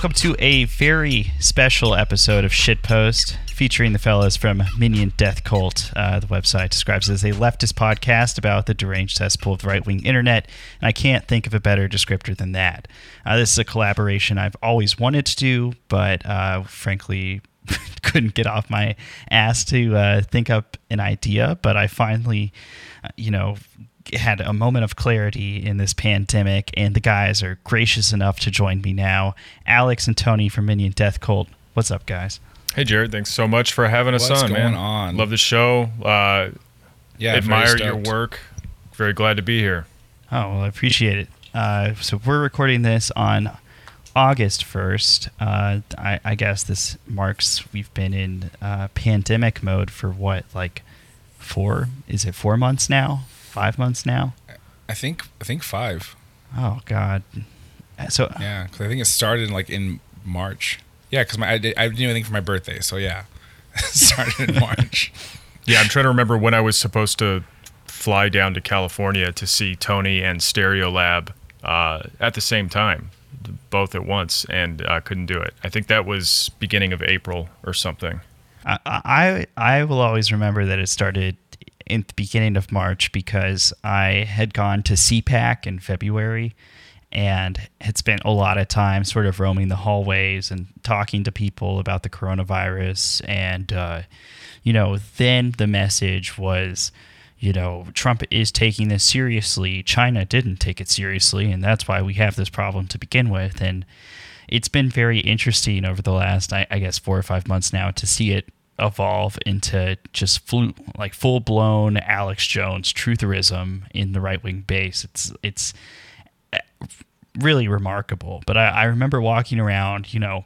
welcome to a very special episode of Shitpost featuring the fellas from Minion Death Cult. Uh, the website describes it as a leftist podcast about the deranged cesspool of the right wing internet, and I can't think of a better descriptor than that. Uh, this is a collaboration I've always wanted to do, but uh, frankly, couldn't get off my ass to uh, think up an idea. But I finally, uh, you know, had a moment of clarity in this pandemic, and the guys are gracious enough to join me now. Alex and Tony from Minion Death Cult. What's up, guys? Hey, Jared. Thanks so much for having us What's on, going man. on? Love the show. Uh, Yeah, admire your work. Very glad to be here. Oh, well, I appreciate it. Uh, so we're recording this on August 1st. Uh, I, I guess this marks we've been in uh, pandemic mode for what, like four? Is it four months now? Five months now? I think I think five. Oh, God. So, Yeah, because I think it started in, like in March. Yeah, because I, did, I didn't even think for my birthday. So yeah, it started in March. Yeah, I'm trying to remember when I was supposed to fly down to California to see Tony and Stereolab uh, at the same time, both at once, and I couldn't do it. I think that was beginning of April or something. I, I I will always remember that it started in the beginning of March because I had gone to CPAC in February and had spent a lot of time sort of roaming the hallways and talking to people about the coronavirus. And uh, you know then the message was you know Trump is taking this seriously. China didn't take it seriously and that's why we have this problem to begin with. And it's been very interesting over the last I, I guess four or five months now to see it evolve into just flu, like full blown Alex Jones trutherism in the right wing base. It's it's uh, really remarkable. But I, I remember walking around, you know,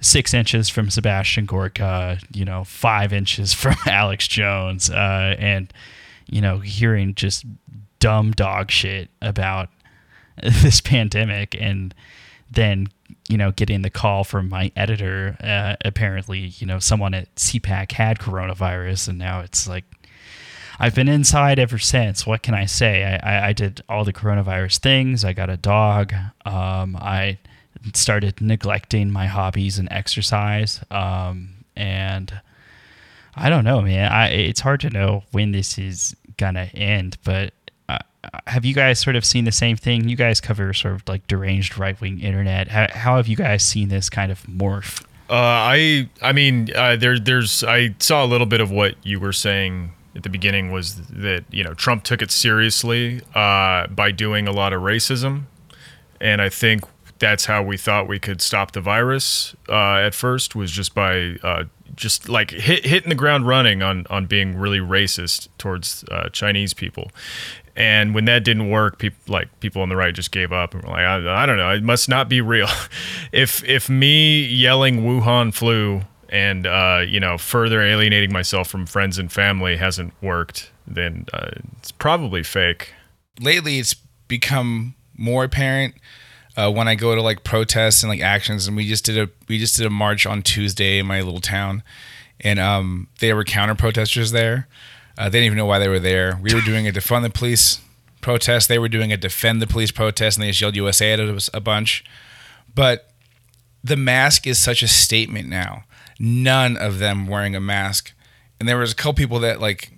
six inches from Sebastian Gorka, you know, five inches from Alex Jones, uh, and you know, hearing just dumb dog shit about this pandemic and then you know getting the call from my editor uh, apparently you know someone at cpac had coronavirus and now it's like i've been inside ever since. What can i say? I, I, I did all the coronavirus things. I got a dog. Um, i started neglecting my hobbies and exercise. Um, and i don't know man. I, it's hard to know when this is gonna end but uh, have you guys sort of seen the same thing? You guys cover sort of like deranged right wing internet. How, how have you guys seen this kind of morph? Uh, I I mean uh, there there's I saw a little bit of what you were saying at the beginning was that you know Trump took it seriously uh, by doing a lot of racism, and I think that's how we thought we could stop the virus uh, at first was just by uh, just like hit, hitting the ground running on on being really racist towards uh, Chinese people. And when that didn't work, people like people on the right just gave up and were like, I, I don't know, it must not be real. if if me yelling Wuhan flu and uh, you know further alienating myself from friends and family hasn't worked, then uh, it's probably fake. Lately, it's become more apparent uh, when I go to like protests and like actions. And we just did a we just did a march on Tuesday in my little town, and um, there were counter protesters there. Uh, they didn't even know why they were there. We were doing a defund the police protest. They were doing a defend the police protest, and they just yelled USA at us a bunch. But the mask is such a statement now. None of them wearing a mask, and there was a couple people that like.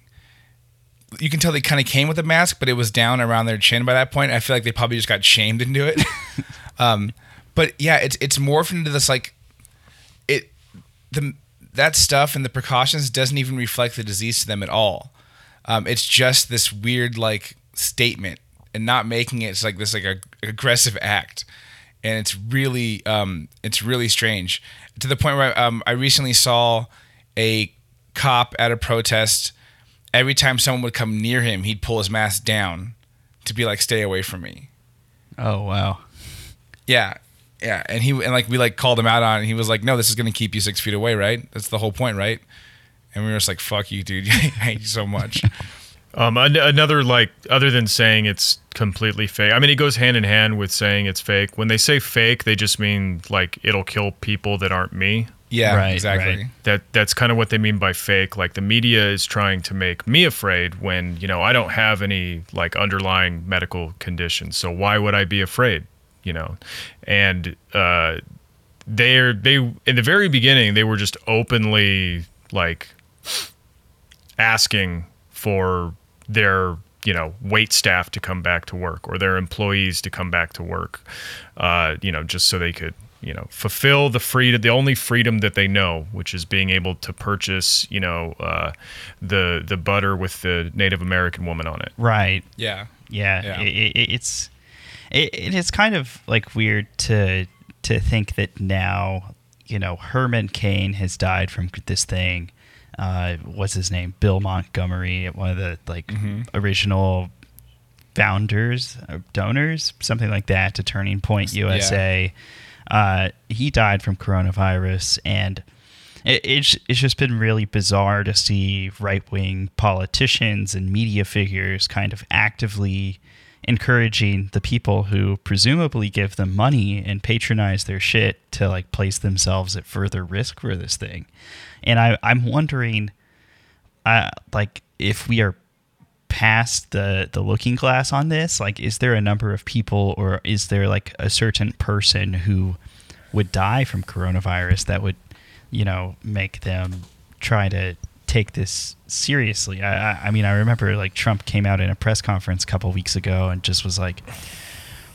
You can tell they kind of came with a mask, but it was down around their chin by that point. I feel like they probably just got shamed into it. um, but yeah, it's it's morphed into this like it the that stuff and the precautions doesn't even reflect the disease to them at all. Um, it's just this weird like statement and not making it it's like this like a aggressive act, and it's really um, it's really strange to the point where um, I recently saw a cop at a protest. Every time someone would come near him, he'd pull his mask down to be like, "Stay away from me." Oh wow. Yeah, yeah, and he and like we like called him out on, it. and he was like, "No, this is gonna keep you six feet away, right? That's the whole point, right?" And we were just like, "Fuck you, dude! I hate you so much." Um, an- another like other than saying it's completely fake. I mean, it goes hand in hand with saying it's fake. When they say fake, they just mean like it'll kill people that aren't me. Yeah, Right, exactly. right. That that's kind of what they mean by fake. Like the media is trying to make me afraid when you know I don't have any like underlying medical conditions. So why would I be afraid? You know, and uh, they're they in the very beginning they were just openly like asking for their you know wait staff to come back to work or their employees to come back to work uh, you know just so they could you know fulfill the freedom the only freedom that they know which is being able to purchase you know uh, the the butter with the native american woman on it Right. Yeah. Yeah. Yeah. It, it, it's it, it is kind of like weird to to think that now you know Herman Cain has died from this thing. Uh, what's his name? Bill Montgomery, one of the like original founders, or donors, something like that, to Turning Point USA. Uh, he died from coronavirus, and it, it's it's just been really bizarre to see right wing politicians and media figures kind of actively encouraging the people who presumably give them money and patronize their shit to like place themselves at further risk for this thing. And I, I'm wondering, uh, like, if we are past the the looking glass on this, like, is there a number of people or is there like a certain person who would die from coronavirus that would, you know, make them try to take this seriously. I, I, I mean, I remember like Trump came out in a press conference a couple weeks ago and just was like,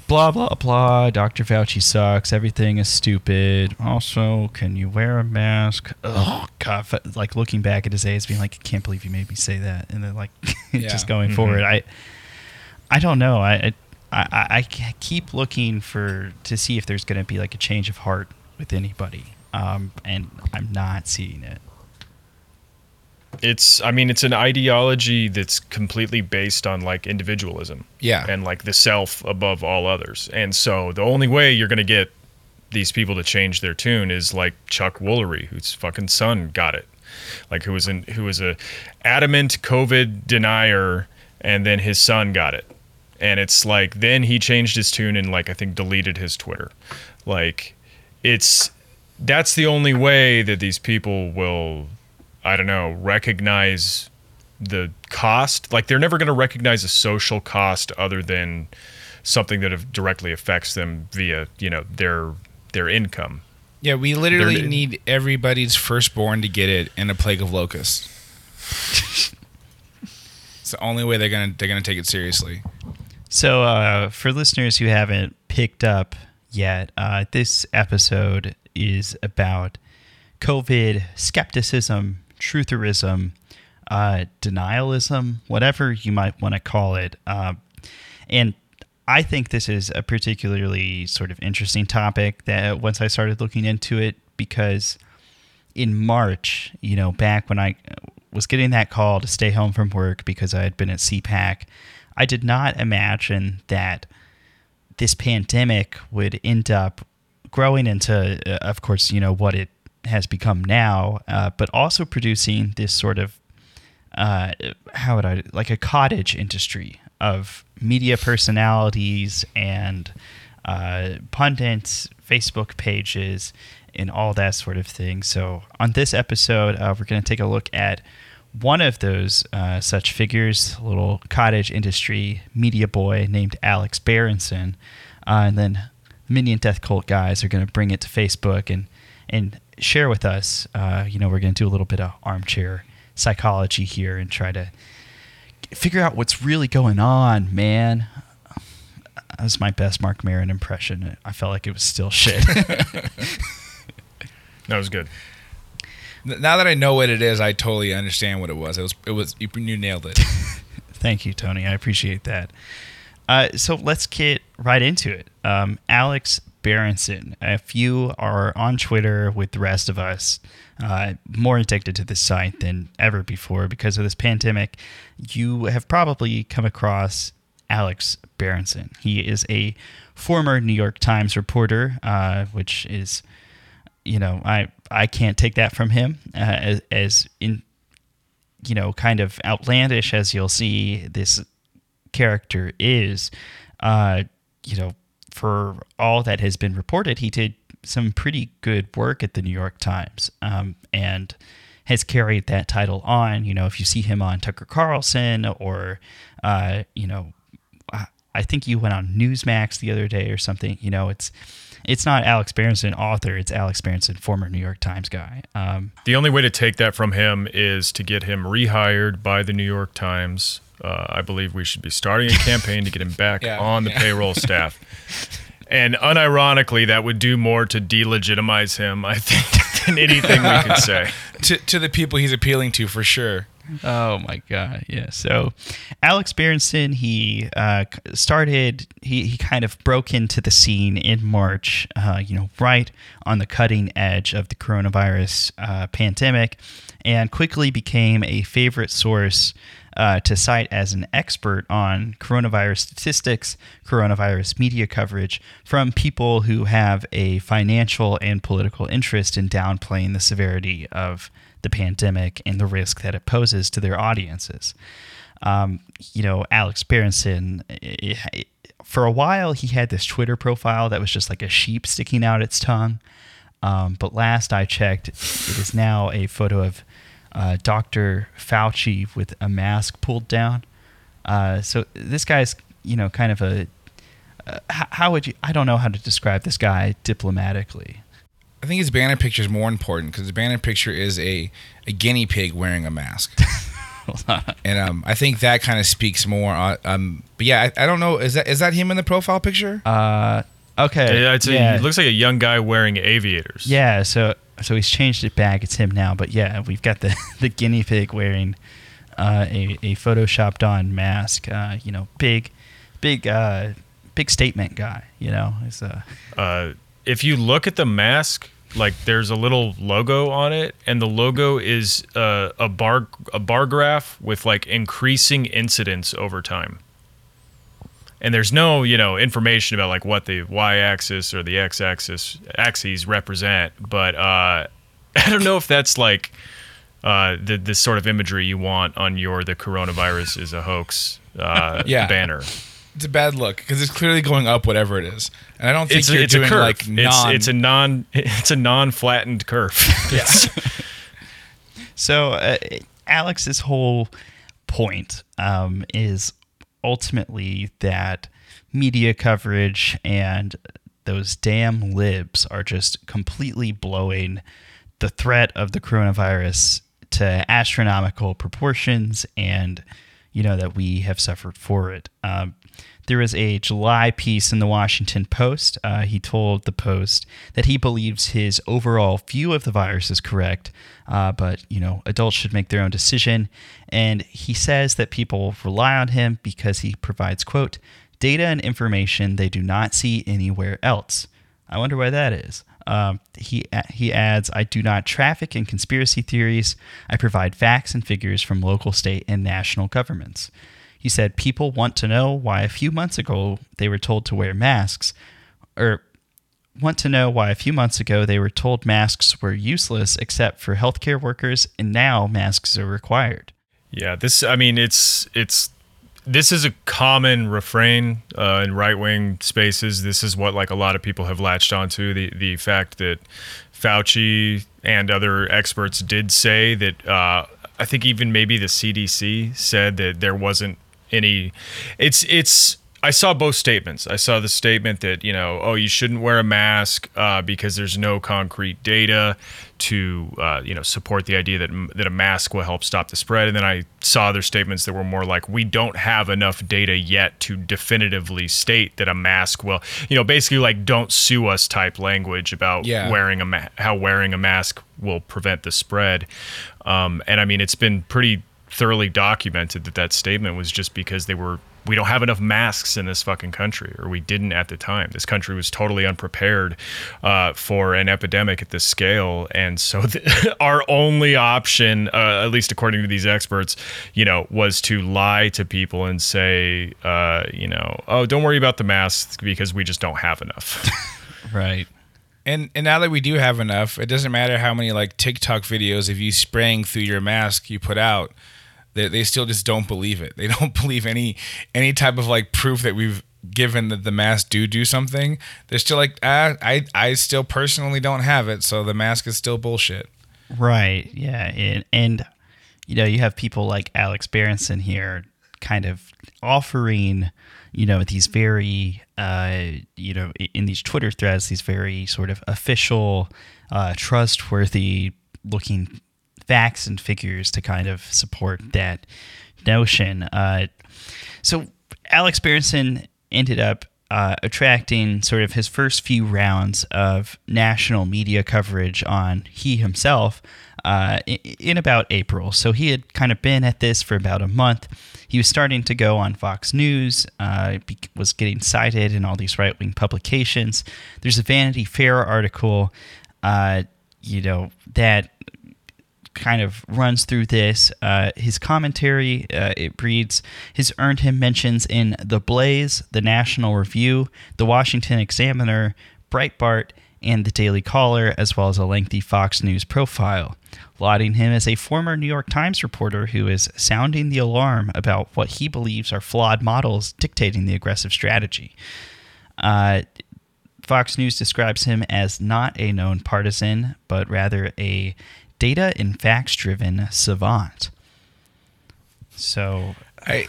blah blah blah. Dr. Fauci sucks. Everything is stupid. Also, can you wear a mask? Oh God! Like looking back at his age, being like, I can't believe you made me say that. And then like Yeah. just going Mhm. forward, I I don't know. I I, I I keep looking for to see if there's going to be like a change of heart with anybody. Um, and I'm not seeing it. It's i mean it's an ideology that's completely based on like individualism. Yeah. and like the self above all others. And so the only way you're going to get these people to change their tune is like chuck woolery whose fucking son got it. Like who was in who was a adamant covid denier and then his son got it. And it's like then he changed his tune and like i think deleted his twitter. Like it's that's the only way that these people will i don't know recognize the cost like they're never going to recognize a social cost other than something that have- directly affects them via you know their their income Yeah, we literally They're- need everybody's firstborn to get it in a plague of locusts. it's the only way they're gonna they're gonna take it seriously. So, uh, for listeners who haven't picked up yet, uh, this episode is about COVID skepticism, trutherism, uh, denialism, whatever you might want to call it. Uh, and I think this is a particularly sort of interesting topic that once I started looking into it, because in March, you know, back when I was getting that call to stay home from work because I had been at CPAC, I did not imagine that this pandemic would end up growing into, uh, of course, you know, what it has become now, uh, but also producing this sort of, uh, how would I, like a cottage industry of media personalities and uh, pundits, Facebook pages, and all that sort of thing. So, on this episode, uh, we're going to take a look at one of those uh, such figures, a little cottage industry media boy named Alex Berenson. Uh, and then Minion Death Cult guys are going to bring it to Facebook and, and share with us. Uh, you know, we're going to do a little bit of armchair psychology here and try to figure out what's really going on, man. That was my best Marc Maron impression. I felt like it was still shit. that was good Now that I know what it is, I totally understand what it was. It was it was you, you nailed it. Thank you, Tony. I appreciate that. Uh, so let's get right into it. Um, Alex Berenson, if you are on Twitter with the rest of us, uh, more addicted to this site than ever before because of this pandemic, you have probably come across Alex Berenson. He is a former New York Times reporter, uh, which is, you know, I I can't take that from him uh, as, as in you know, kind of outlandish as you'll see this character is, uh, you know, for all that has been reported, he did some pretty good work at the New York Times um, and has carried that title on. You know, if you see him on Tucker Carlson or, uh, you know, I- think you went on Newsmax the other day or something. You know, it's it's not Alex Berenson, author. It's Alex Berenson, former New York Times guy. Um, The only way to take that from him is to get him rehired by the New York Times. Uh, I believe we should be starting a campaign to get him back Yeah, on the yeah. payroll staff. And unironically, that would do more to delegitimize him, I think, than anything we could say. to to the people he's appealing to for sure. Oh my god, yeah. So Alex Berenson, he uh, started. He he kind of broke into the scene in March. Uh, you know, right on the cutting edge of the coronavirus uh, pandemic, and quickly became a favorite source. Uh, to cite as an expert on coronavirus statistics, coronavirus media coverage from people who have a financial and political interest in downplaying the severity of the pandemic and the risk that it poses to their audiences. Um, you know, Alex Berenson, i- for a while, he had this Twitter profile that was just like a sheep sticking out its tongue. Um, but last I checked, it is now a photo of uh, Dr. Fauci with a mask pulled down. Uh, so this guy's, you know, kind of a. Uh, how would you? I don't know how to describe this guy diplomatically. I think his banner picture is more important because the banner picture is a, a guinea pig wearing a mask, and um, I think that kind of speaks more. On, um, but yeah, I, I don't know. Is that is that him in the profile picture? Uh, okay. Yeah, it's a, yeah. He looks like a young guy wearing aviators. Yeah, so so he's changed it back. It's him now. But yeah, we've got the the guinea pig wearing uh, a a photoshopped on mask. Uh, you know, big, big, uh, big statement guy. You know, is uh, uh, if you look at the mask, like there's a little logo on it, and the logo is uh, a bar a bar graph with like increasing incidence over time. And there's no, you know, information about like what the y-axis or the x-axis axes represent, but uh, I don't know if that's like uh, the the sort of imagery you want on your the coronavirus is a hoax uh, Yeah. banner. It's a bad look because it's clearly going up, whatever it is. And I don't think it's, you're it's a doing curve. like non. it's, it's a non it's a non flattened curve. It's- So uh, Alex's whole point um, is ultimately that media coverage and those damn libs are just completely blowing the threat of the coronavirus to astronomical proportions and you know that we have suffered for it. Um, there was a July piece in the Washington Post. Uh, he told the Post that he believes his overall view of the virus is correct, uh, but you know adults should make their own decision. And he says that people rely on him because he provides quote data and information they do not see anywhere else. I wonder why that is. Um, he he adds, I do not traffic in conspiracy theories. I provide facts and figures from local, state, and national governments. He said people want to know why a few months ago they were told to wear masks, or want to know why a few months ago they were told masks were useless except for healthcare workers, and now masks are required. yeah, this I mean it's it's this is a common refrain uh, in right wing spaces. This is what like a lot of people have latched onto the the fact that Fauci and other experts did say that uh, I think even maybe the CDC said that there wasn't any. It's it's. I saw both statements. I saw the statement that you know, oh, you shouldn't wear a mask uh, because there's no concrete data to uh, you know support the idea that that a mask will help stop the spread. And then I saw other statements that were more like, we don't have enough data yet to definitively state that a mask will, you know, basically like don't sue us type language about Yeah. wearing a ma- how wearing a mask will prevent the spread. Um, and I mean, it's been pretty thoroughly documented that that statement was just because they were we don't have enough masks in this fucking country, or we didn't at the time. This country was totally unprepared uh, for an epidemic at this scale, and so th- our only option, uh, at least according to these experts, you know, was to lie to people and say, uh, you know, oh, don't worry about the masks because we just don't have enough. Right. And and now that we do have enough, it doesn't matter how many like TikTok videos of you spraying through your mask you put out. They, they still just don't believe it. They don't believe any any type of like proof that we've given that the mask do do something. They're still like, ah, I I still personally don't have it, so the mask is still bullshit. Right. Yeah. And, and you know, you have people like Alex Berenson here kind of offering, you know, these very, uh, you know, in these Twitter threads, these very sort of official, uh, trustworthy looking facts and figures to kind of support that notion. Uh, so Alex Berenson ended up uh, attracting sort of his first few rounds of national media coverage on he himself uh, in about April. So he had kind of been at this for about a month. He was starting to go on Fox News, uh, was getting cited in all these right wing publications. There's a Vanity Fair article, uh, you know, that kind of runs through this. Uh, his commentary, uh, it reads, has earned him mentions in The Blaze, The National Review, The Washington Examiner, Breitbart, and The Daily Caller, as well as a lengthy Fox News profile, lauding him as a former New York Times reporter who is sounding the alarm about what he believes are flawed models dictating the aggressive strategy. Uh, Fox News describes him as not a known partisan, but rather a data and facts driven savant. So, I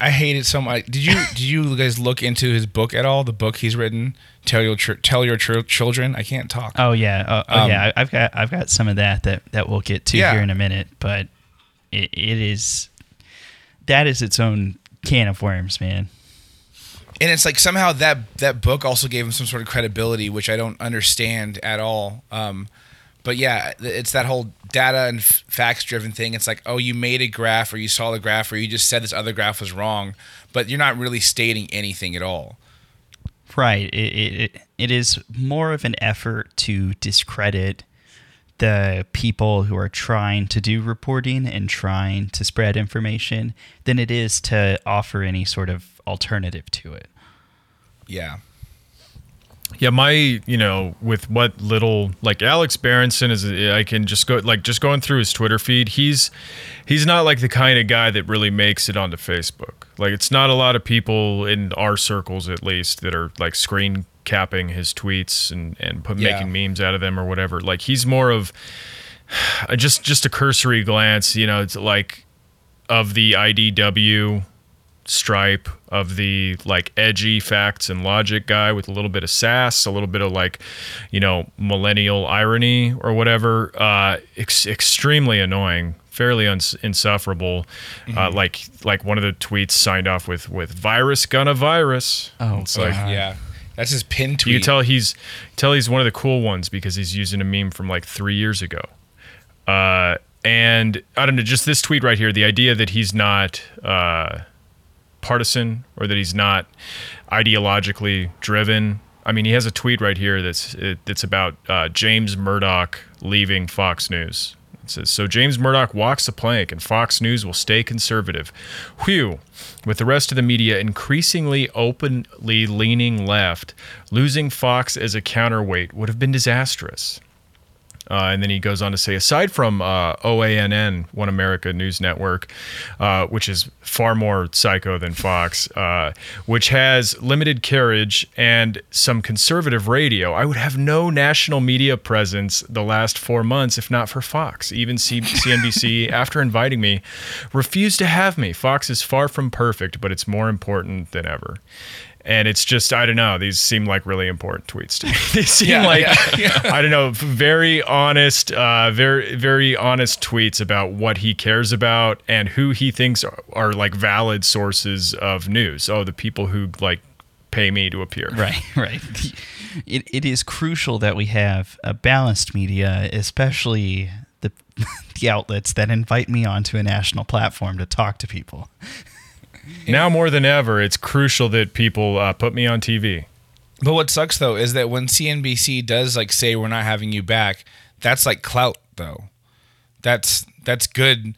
I hate it so much. Did you did you guys look into his book at all? The book he's written, tell your Tr- tell your Tr- children. I can't talk. oh yeah, oh, oh, Um, yeah, I've got I've got some of that that that we'll get to Yeah. here in a minute, but it, it is that is its own can of worms, man. and it's like somehow that that book also gave him some sort of credibility, which I don't understand at all. Um, but yeah, it's that whole data and f- facts driven thing. It's like, oh, you made a graph, or you saw the graph, or you just said this other graph was wrong, but you're not really stating anything at all. Right. It, it, it is more of an effort to discredit the people who are trying to do reporting and trying to spread information than it is to offer any sort of alternative to it. Yeah, Yeah, my you know with what little like Alex Berenson is, I can just go like just going through his Twitter feed. He's he's not like the kind of guy that really makes it onto Facebook. Like it's not a lot of people in our circles at least that are like screen capping his tweets and and put, Yeah. making memes out of them or whatever. Like he's more of just just a cursory glance. You know, it's like of the IDW stripe of the like edgy facts and logic guy with a little bit of sass, a little bit of like, you know, millennial irony or whatever. Uh, ex- extremely annoying, fairly uns- insufferable. Uh, like like one of the tweets signed off with with virus gonna virus. Oh, it's like God. yeah, that's his pin tweet. you can tell he's tell he's one of the cool ones because he's using a meme from like three years ago. Uh, and I don't know, just this tweet right here, the idea that he's not uh, partisan or that he's not ideologically driven. I mean, he has a tweet right here that's it, that's about uh, James Murdoch leaving Fox News. It says, so James Murdoch walks the plank and Fox News will stay conservative. Whew. With the rest of the media increasingly openly leaning left, losing Fox as a counterweight would have been disastrous. Uh, and then he goes on to say, aside from uh, OANN, One America News Network, uh, which is far more psycho than Fox, uh, which has limited carriage and some conservative radio, I would have no national media presence the last four months if not for Fox. Even C- CNBC, after inviting me, refused to have me. Fox is far from perfect, but it's more important than ever. And it's just, I don't know, these seem like really important tweets to me. they seem Yeah, like, yeah, I don't know, very honest, uh, very, very honest tweets about what he cares about and who he thinks are, are like valid sources of news. Oh, the people who like pay me to appear. Right, right. It, it is crucial that we have a balanced media, especially the, the outlets that invite me onto a national platform to talk to people. Now more than ever, it's crucial that people uh, put me on TV. But what sucks though is that when CNBC does like say we're not having you back, that's like clout though. That's that's good.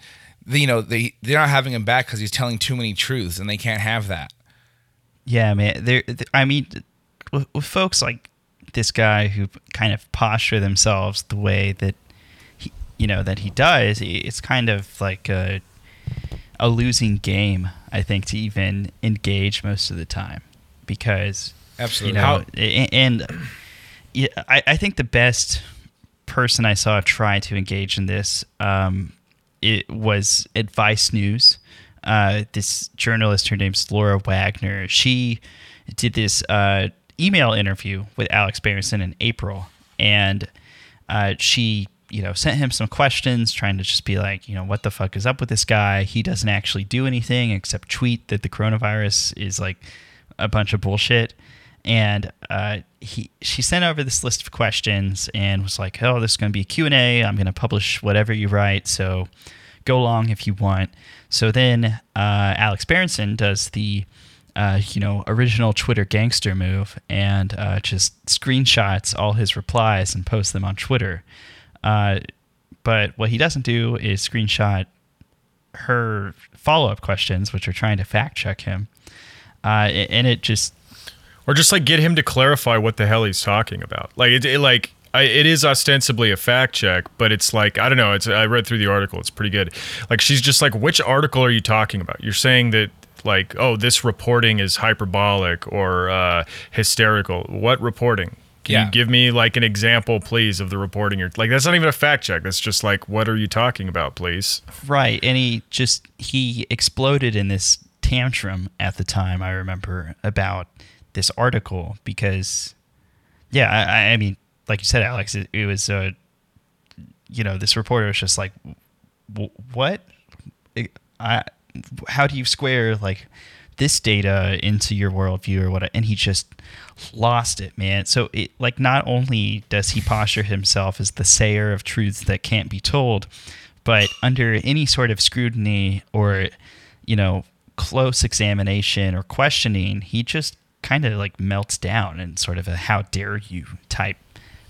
The- You know they they're not having him back because he's telling too many truths, and they can't have that. Yeah, man. There, I mean, with, with folks like this guy who kind of posture themselves the way that he, you know, that he does, it's kind of like a, a losing game. I think to even engage most of the time because you Absolutely. know, a- and yeah, I, I think the best person I saw try to engage in this um, it was a Vice News. uh, this journalist, her name's Laura Wagner. She did this uh, email interview with Alex Berenson in April, and uh, she, you know, sent him some questions, trying to just be like, you know, what the fuck is up with this guy? He doesn't actually do anything except tweet that the coronavirus is like a bunch of bullshit. And uh, he, she sent over this list of questions and was like, "Oh, this is going to be a Q and A. I'm going to publish whatever you write, so go along if you want." So then uh, Alex Berenson does the uh, you know, original Twitter gangster move and uh, just screenshots all his replies and posts them on Twitter. Uh, but what he doesn't do is screenshot her follow up questions, which are trying to fact check him. Uh, and it just. Or just like get him to clarify what the hell he's talking about. Like, it, it like, I, it is ostensibly a fact check, but it's like I don't know. It's I read through the article. It's pretty good. Like she's just like, which article are you talking about? You're saying that like, oh, this reporting is hyperbolic or uh, hysterical. What reporting? Can Yeah. you give me like an example, please, of the reporting? You're like, that's not even a fact check. That's just like, what are you talking about, please? Right. And he just, he exploded in this tantrum at the time, I remember, about this article because, yeah, I, I mean, like you said, Alex, it, it was, uh, you know, this reporter was just like, "Wh- what? I, how do you square like this data into your worldview or what? And he just lost it, man. So it like not only does he posture himself as the sayer of truths that can't be told, but under any sort of scrutiny or you know close examination or questioning, he just kind of like melts down in sort of a "how dare you" type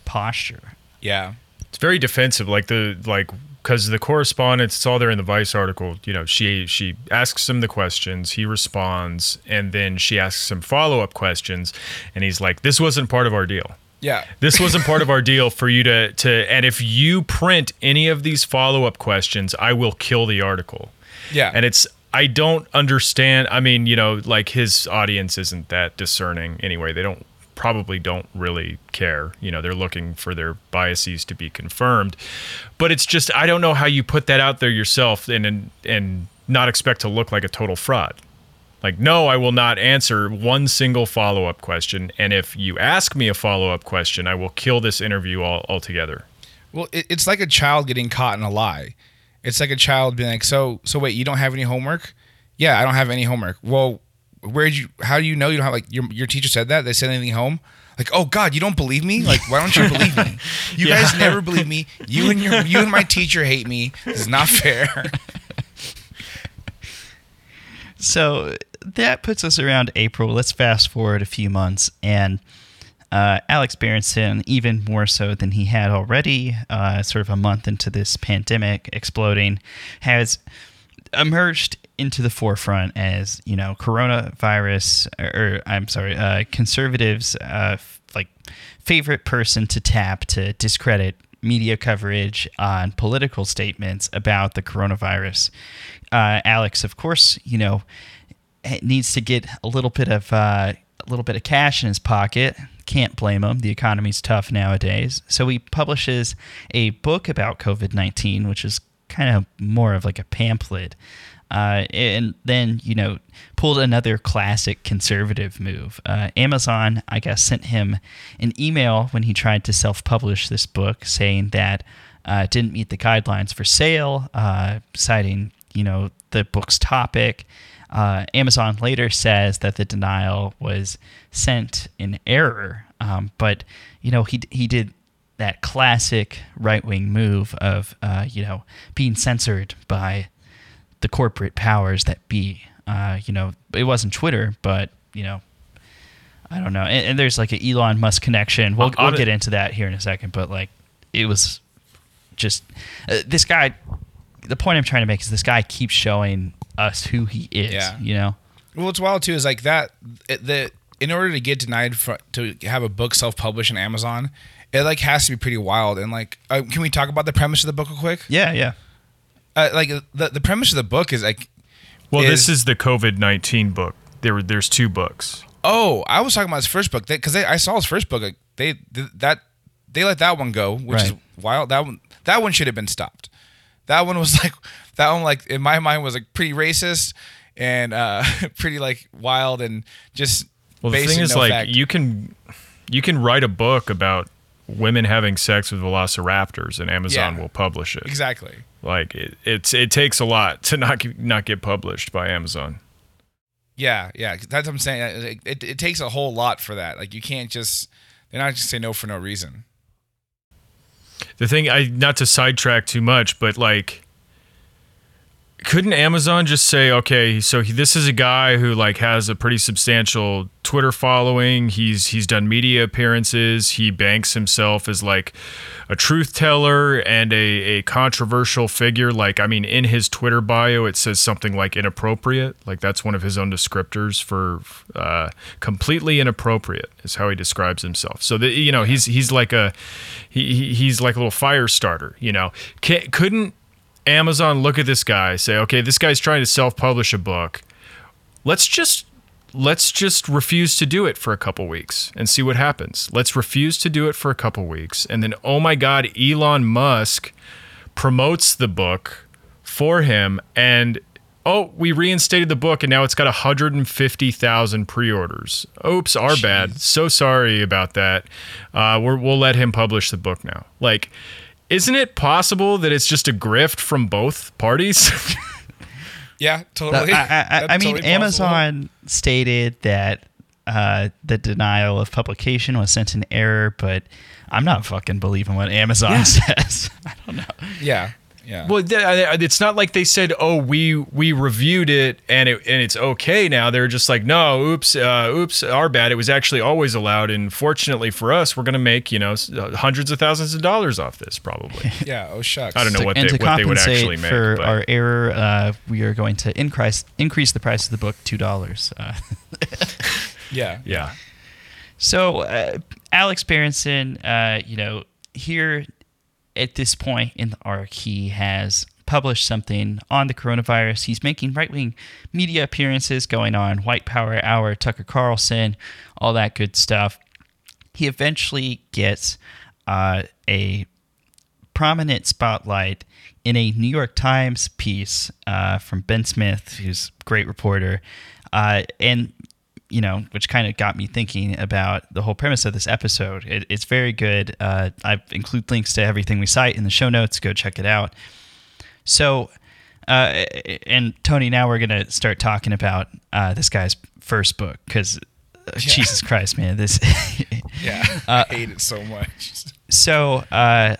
posture. Yeah. It's very defensive, like the like because the correspondence. It's all there in the Vice article. You know, she she asks him the questions, he responds, and then she asks him follow up questions, and he's like, "This wasn't part of our deal." Yeah. This wasn't part of our deal for you to to and if you print any of these follow-up questions, I will kill the article. Yeah. And it's I don't understand. I mean, you know, like his audience isn't that discerning anyway. They don't probably don't really care. You know, they're looking for their biases to be confirmed. But it's just I don't know how you put that out there yourself and and, and not expect to look like a total fraud. Like, no, I will not answer one single follow up question. And if you ask me a follow up question, I will kill this interview all, altogether. Well, it, it's like a child getting caught in a lie. It's like a child being like, "So, so wait, you don't have any homework?" Yeah, I don't have any homework. Well, where did you? How do you know you don't have like your your teacher said that they sent anything home? Like, oh God, you don't believe me? Like, why don't you believe me? You Yeah. guys never believe me. You and your you and my teacher hate me. This is not fair. So that puts us around April. Let's fast forward a few months, and uh, Alex Berenson, even more so than he had already, uh, sort of a month into this pandemic exploding, has emerged into the forefront as you know coronavirus, or, or I'm sorry, uh, conservatives' uh, f- like favorite person to tap to discredit media coverage on political statements about the coronavirus. Uh, Alex, of course, you know, needs to get a little bit of uh, a little bit of cash in his pocket. Can't blame him. The economy's tough nowadays. So he publishes a book about COVID nineteen, which is kind of more of like a pamphlet. Uh, and then you know pulled another classic conservative move. Uh, Amazon, I guess, sent him an email when he tried to self-publish this book, saying that uh, it didn't meet the guidelines for sale, uh, citing you know the book's topic. Uh, Amazon later says that the denial was sent in error, um, but you know he he did that classic right wing move of uh, you know being censored by the corporate powers that be. Uh, you know, it wasn't Twitter, but you know, I don't know. And, and there's like an Elon Musk connection. We'll, On we'll get into that here in a second. But like, it was just uh, this guy. The point I'm trying to make is this guy keeps showing us who he is. Yeah. You know. Well, what's wild too is like that. The in order to get denied for, to have a book self published on Amazon, it like has to be pretty wild. And like, uh, can we talk about the premise of the book real quick? Yeah. Yeah. Uh, like the the premise of the book is like, Well, Is- this is the COVID 19 book. There, were There's two books. oh, I was talking about his first book because I saw his first book. Like they th- that they let that one go, which is wild. That one that one should have been stopped. that one was like that one like in my mind was like pretty racist and uh pretty like wild and just Well, the thing is, no like, fact. you can you can write a book about women having sex with velociraptors, and Amazon Yeah. will publish it. exactly Like, it, it's it takes a lot to not get, not get published by Amazon. yeah yeah that's what i'm saying it, it, it takes a whole lot for that like you can't just they're not just say no for no reason The thing, I not to sidetrack too much, but like, couldn't Amazon just say, okay, so he, this is a guy who like has a pretty substantial Twitter following. He's he's done media appearances. He banks himself as like a truth teller and a, a controversial figure. Like, I mean, in his Twitter bio, it says something like inappropriate. Like that's one of his own descriptors for uh, completely inappropriate is how he describes himself. So that you know, he's he's like a he, he he's like a little fire starter. You know, Ca couldn't Amazon look at this guy, say, okay, this guy's trying to self-publish a book. Let's just let's just refuse to do it for a couple weeks and see what happens. Let's refuse to do it for a couple weeks, and then oh my God, Elon Musk promotes the book for him, and oh, we reinstated the book, and now it's got 150,000 pre-orders. Oops, our bad. So sorry about that. Uh, we're, we'll let him publish the book now. Like isn't it possible that it's just a grift from both parties? yeah totally I, I- I, I mean, totally. Amazon stated that uh, the denial of publication was sent in error, but I'm not fucking believing what Amazon says. I don't know. yeah yeah well, it's not like they said, "Oh, we we reviewed it and it and it's okay now." They're just like, "No, oops, uh, oops, our bad. It was actually always allowed, and fortunately for us, we're gonna make you know uh, hundreds of thousands of dollars off this, probably." yeah oh shucks I don't know To- what and they to what they would compensate actually make. for but- our error, uh, we are going to increase increase the price of the book two dollars. Uh, yeah yeah, So, uh, Alex Berenson, uh, you know, here at this point in the arc, he has published something on the coronavirus. He's making right wing media appearances going on White Power Hour, Tucker Carlson, all that good stuff. He eventually gets uh, a prominent spotlight in a New York Times piece uh, from Ben Smith, who's a great reporter, uh, and you know, which kind of got me thinking about the whole premise of this episode. It, it's very good. Uh, I include links to everything we cite in the show notes. Go check it out. So, uh, and Tony, now we're gonna start talking about uh, this guy's first book because. Jesus Christ, man! This yeah Uh, i hate it so much so uh,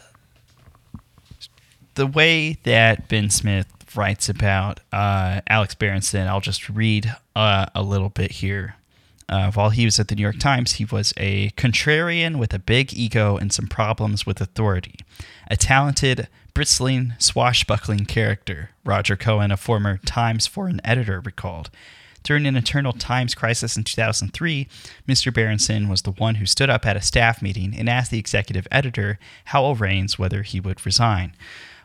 the way that Ben Smith writes about uh, Alex Berenson, I'll just read uh, a little bit here. Uh, while he was at the New York Times, he was a contrarian with a big ego and some problems with authority. A talented, bristling, swashbuckling character, Roger Cohen, a former Times foreign editor, recalled. During an internal Times crisis in 2003, Mr. Berenson was the one who stood up at a staff meeting and asked the executive editor, Howell Raines, whether he would resign.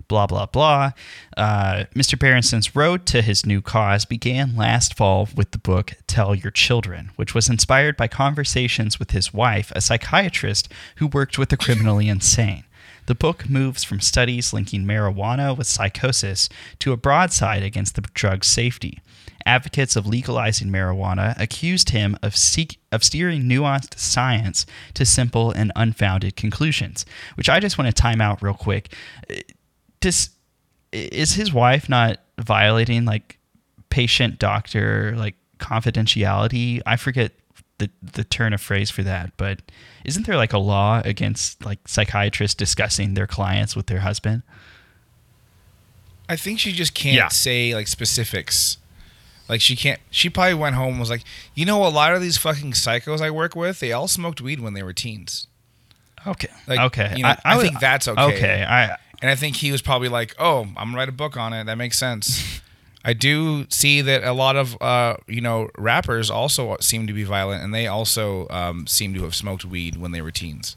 Blah, blah, blah. Uh, Mr. Berenson's road to his new cause began last fall with the book Tell Your Children, which was inspired by conversations with his wife, a psychiatrist who worked with the criminally insane. The book moves from studies linking marijuana with psychosis to a broadside against the drug's safety. Advocates of legalizing marijuana accused him of, seek, of steering nuanced science to simple and unfounded conclusions, which I just want to time out real quick. Does, is his wife not violating like patient doctor like confidentiality? I forget the the turn of phrase for that, but isn't there like a law against like psychiatrists discussing their clients with their husband? I think she just can't Yeah. say like specifics. Like she can't. She probably went home and was like, you know, a lot of these fucking psychos I work with, they all smoked weed when they were teens, Okay. Like, okay. you know, I would- think that's okay. Okay. I and I think he was probably like, oh, I'm gonna write a book on it. That makes sense. I do see that a lot of uh, you know rappers also seem to be violent, and they also um, seem to have smoked weed when they were teens.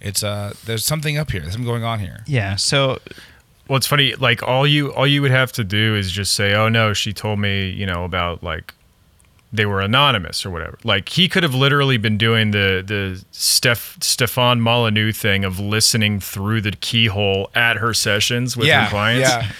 It's uh, there's something up here. There's something going on here. yeah. So Well, it's funny. Like all you all you would have to do is just say, "Oh no, she told me," you know, about like they were anonymous or whatever. Like he could have literally been doing the the Steph Stefan Molyneux thing of listening through the keyhole at her sessions with yeah, her clients. yeah.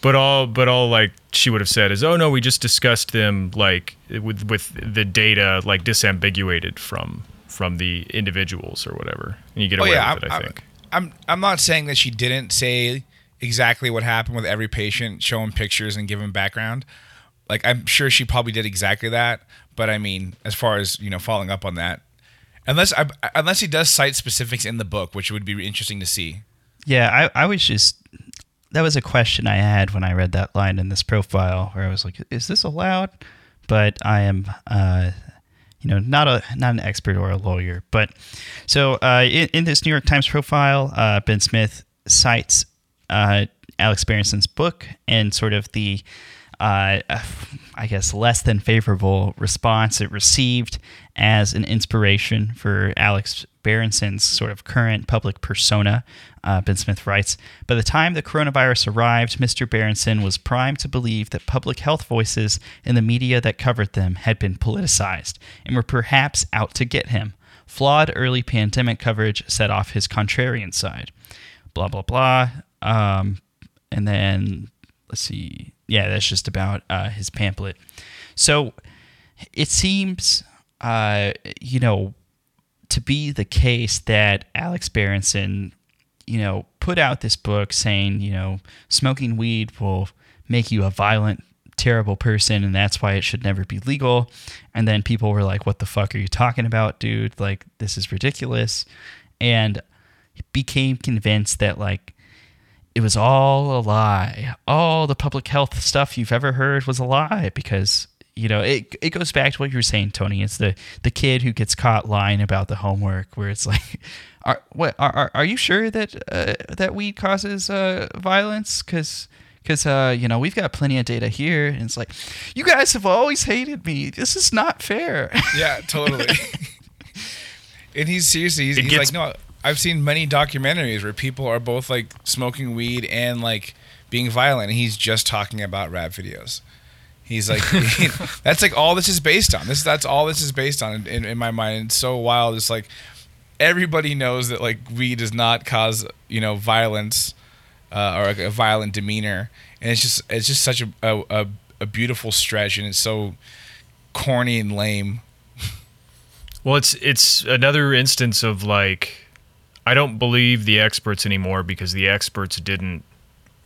But all but all like she would have said is, "Oh no, we just discussed them like with with the data like disambiguated from from the individuals or whatever." And you get Oh away yeah, with I'm, it, I think. I'm I'm not saying that she didn't say exactly what happened with every patient, show him pictures and give him background. Like I'm sure she probably did exactly that, but I mean, as far as you know, following up on that, unless I, unless he does cite specifics in the book, which would be interesting to see. Yeah, I, I was just that was a question I had when I read that line in this profile where I was like, is this allowed? But I am uh you know, not a not an expert or a lawyer. But so uh, in, in this New York Times profile, uh, Ben Smith cites uh, Alex Berenson's book and sort of the uh, I guess, less than favorable response it received as an inspiration for Alex Berenson's sort of current public persona. Uh, ben Smith writes By the time the coronavirus arrived, Mr. Berenson was primed to believe that public health voices in the media that covered them had been politicized and were perhaps out to get him. Flawed early pandemic coverage set off his contrarian side. Blah, blah, blah. Um, and then, let's see yeah, that's just about uh, his pamphlet. So it seems, uh, you know, to be the case that Alex Berenson, you know, put out this book saying, you know, smoking weed will make you a violent, terrible person, and that's why it should never be legal. And then people were like, "What the fuck are you talking about, dude? Like, this is ridiculous," and became convinced that like it was all a lie. All the public health stuff you've ever heard was a lie because you know it it goes back to what you were saying, Tony. It's the the kid who gets caught lying about the homework, where it's like, are what are are are you sure that uh, that weed causes uh, violence? Because because uh, you know we've got plenty of data here, and it's like, you guys have always hated me. This is not fair. Yeah, totally. and he's seriously, he's, It he's gets- like, no, I've seen many documentaries where people are both like smoking weed and like being violent, and he's just talking about rap videos. He's like, that's like all this is based on. This that's all this is based on in, in my mind. It's so wild. It's like everybody knows that like weed does not cause you know violence uh, or like a violent demeanor, and it's just it's just such a a, a, a beautiful stretch, and it's so corny and lame. Well, it's it's another instance of like I don't believe the experts anymore because the experts didn't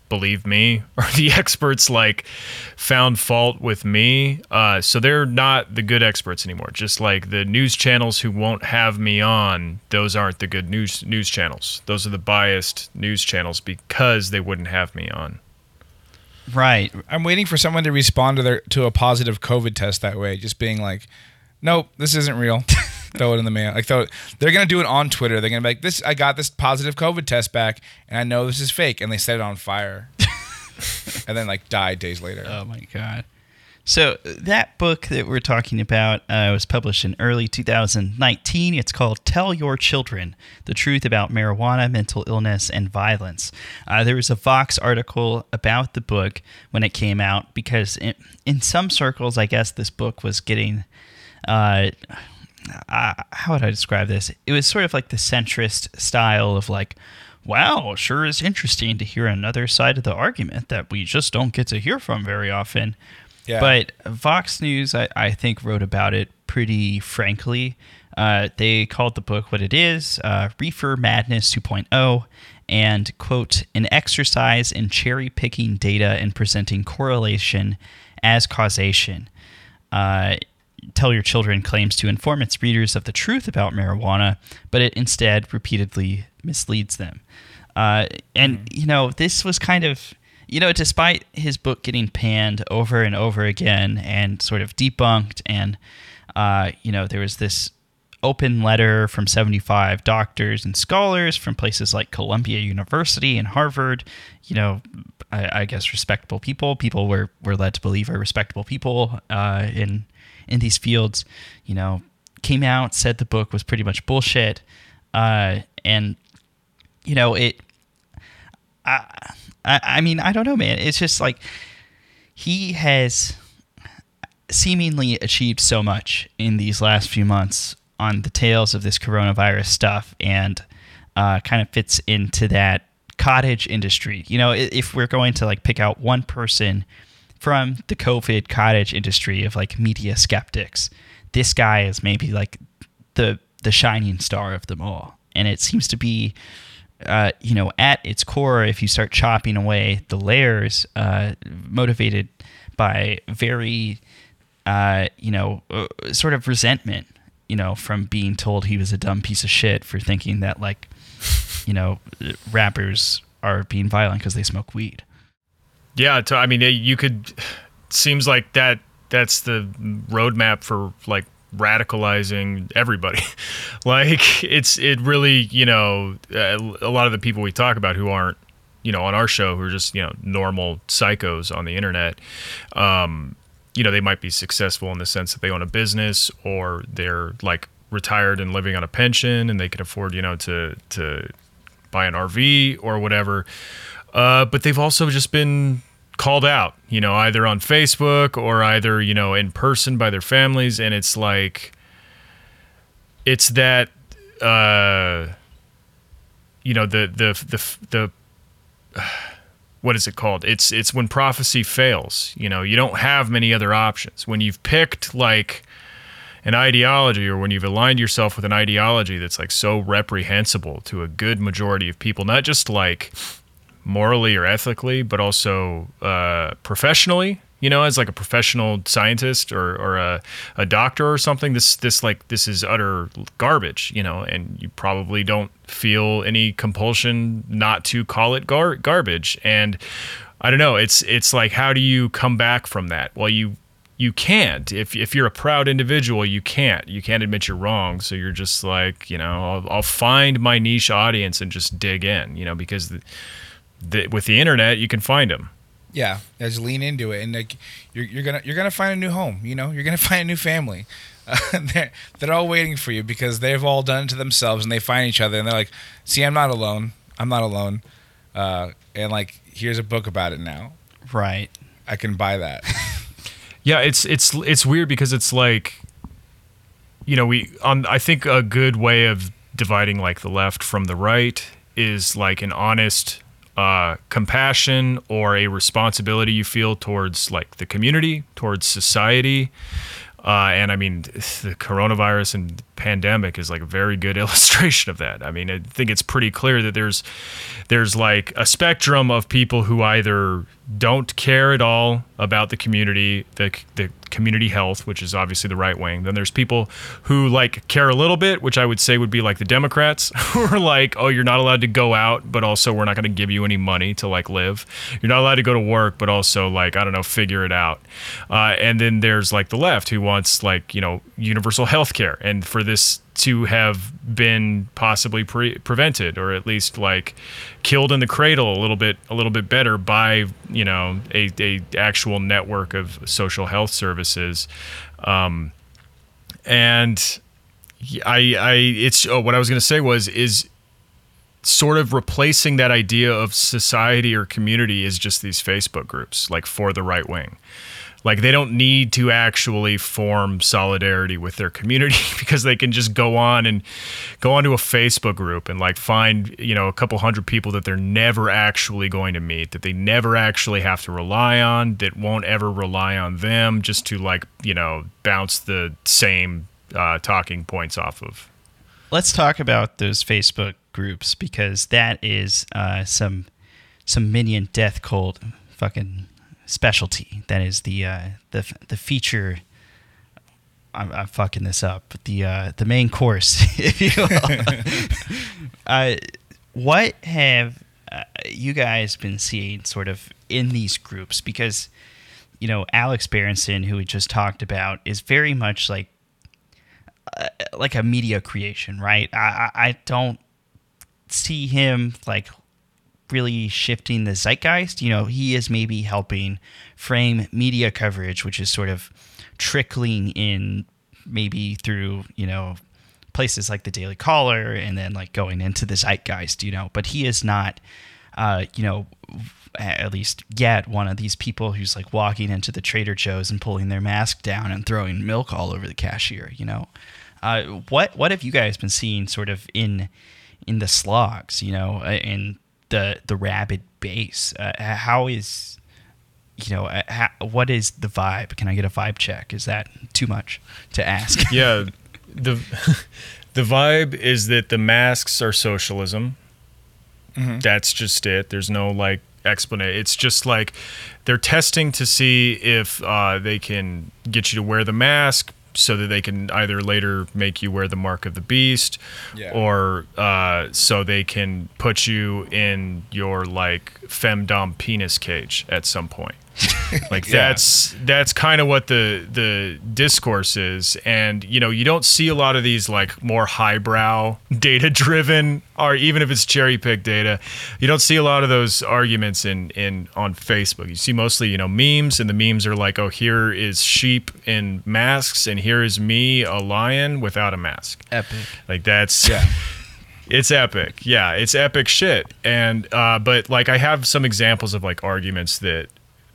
believe me or the experts like found fault with me. Uh, so they're not the good experts anymore. Just like the news channels who won't have me on, those aren't the good news news channels. Those are the biased news channels because they wouldn't have me on. right. I'm waiting for someone to respond to their to a positive COVID test that way, just being like, "Nope, this isn't real." throw it in the mail. Like throw it. They're gonna do it on Twitter. They're gonna be like, "This, I got this positive COVID test back, and I know this is fake," and they set it on fire, and then like died days later. Oh my god. So that book that we're talking about uh, was published in early 2019. It's called "Tell Your Children: The Truth About Marijuana, Mental Illness, and Violence." Uh, there was a Vox article about the book when it came out because in, in some circles, I guess this book was getting. Uh, uh, how would I describe this? It was sort of like the centrist style of like, wow, sure is interesting to hear another side of the argument that we just don't get to hear from very often. Yeah. But Vox News, I, I think, wrote about it pretty frankly. Uh, they called the book what it is uh, Reefer Madness 2.0 and, quote, an exercise in cherry picking data and presenting correlation as causation. Uh, Tell Your Children claims to inform its readers of the truth about marijuana, but it instead repeatedly misleads them. Uh, and, you know, this was kind of, you know, despite his book getting panned over and over again and sort of debunked, and, uh, you know, there was this open letter from 75 doctors and scholars from places like Columbia University and Harvard, you know, I, I guess respectable people, people were, were led to believe are respectable people uh, in in these fields, you know, came out, said the book was pretty much bullshit. Uh, and, you know, it, I, I, I mean, I don't know, man. It's just like he has, seemingly achieved so much in these last few months on the tails of this coronavirus stuff and uh, kind of fits into that cottage industry. You know, if we're going to like pick out one person from the COVID cottage industry of like media skeptics, this guy is maybe like the the shining star of them all. And it seems to be, uh, you know, at its core, if you start chopping away the layers, uh, motivated by very, uh, you know, uh, sort of resentment, you know, from being told he was a dumb piece of shit for thinking that like, you know, rappers are being violent because they smoke weed. Yeah, I mean, you could. Seems like that. That's the roadmap for like radicalizing everybody. like it's it really you know a lot of the people we talk about who aren't you know on our show who are just you know normal psychos on the internet. Um, you know they might be successful in the sense that they own a business or they're like retired and living on a pension and they can afford you know to to buy an RV or whatever. Uh, but they've also just been called out, you know, either on Facebook or either, you know, in person by their families. And it's like, it's that, uh, you know, the, the, the, the, what is it called? It's, it's when prophecy fails, you know, you don't have many other options. When you've picked like, an ideology or when you've aligned yourself with an ideology that's like so reprehensible to a good majority of people, not just like morally or ethically, but also uh, professionally. You know, as like a professional scientist or, or a, a doctor or something, this this like this is utter garbage. You know, and you probably don't feel any compulsion not to call it gar- garbage. And I don't know. It's it's like how do you come back from that? Well, you you can't if if you're a proud individual you can't you can't admit you're wrong so you're just like you know I'll, I'll find my niche audience and just dig in you know because the, the, with the internet you can find them. Yeah, just lean into it, and like you're, you're gonna you're gonna find a new home. You know, you're gonna find a new family. Uh, they're they're all waiting for you because they've all done it to themselves, and they find each other, and they're like, "See, I'm not alone. I'm not alone." Uh, and like, here's a book about it now. Right. I can buy that. yeah, it's it's it's weird because it's like, you know, we on I think a good way of dividing like the left from the right is like an honest uh, compassion or a responsibility you feel towards like the community, towards society. Uh, and I mean, the coronavirus and pandemic is like a very good illustration of that. I mean, I think it's pretty clear that there's there's like a spectrum of people who either don't care at all about the community, the the community health, which is obviously the right wing. Then there's people who like care a little bit, which I would say would be like the Democrats, who are like, oh, you're not allowed to go out, but also we're not going to give you any money to like live. You're not allowed to go to work, but also like I don't know, figure it out. Uh, and then there's like the left who wants like you know universal health care, and for this to have been possibly pre- prevented or at least like killed in the cradle a little bit a little bit better by you know a, a actual network of social health services. Um, and I I it's oh, what I was going to say was is sort of replacing that idea of society or community is just these Facebook groups like for the right wing like they don't need to actually form solidarity with their community because they can just go on and go onto a Facebook group and like find, you know, a couple hundred people that they're never actually going to meet, that they never actually have to rely on, that won't ever rely on them just to like, you know, bounce the same uh, talking points off of. Let's talk about those Facebook groups because that is uh, some some minion death cult fucking specialty. That is the uh, the the feature. I'm, I'm fucking this up. The uh, the main course, if you will. uh, what have uh, you guys been seeing, sort of in these groups? Because you know Alex Berenson, who we just talked about, is very much like uh, like a media creation, right? I, I don't see him like really shifting the zeitgeist. You know, he is maybe helping frame media coverage, which is sort of trickling in maybe through, you know, places like the Daily Caller and then like going into the zeitgeist, you know, but he is not uh, you know, at least yet one of these people who's like walking into the Trader Joe's and pulling their mask down and throwing milk all over the cashier. You know, uh, what what have you guys been seeing sort of in in the slogs? You know, uh, in the the rabid base. Uh, how is you know uh, how, what is the vibe? Can I get a vibe check? Is that too much to ask? yeah, the the vibe is that the masks are socialism. Mm-hmm. That's just it. There's no like explanation. It's just like they're testing to see if uh, they can get you to wear the mask so that they can either later make you wear the mark of the beast yeah. or uh, so they can put you in your like femdom penis cage at some point like yeah. that's that's kind of what the the discourse is. And you know you don't see a lot of these like more highbrow data driven or even if it's cherry picked data you don't see a lot of those arguments in in on facebook. You see mostly you know memes and the memes are like oh here is sheep in masks and here is me a lion without a mask. Epic. Like that's yeah. it's epic. Yeah it's epic shit. And uh, but like i have some examples of like arguments that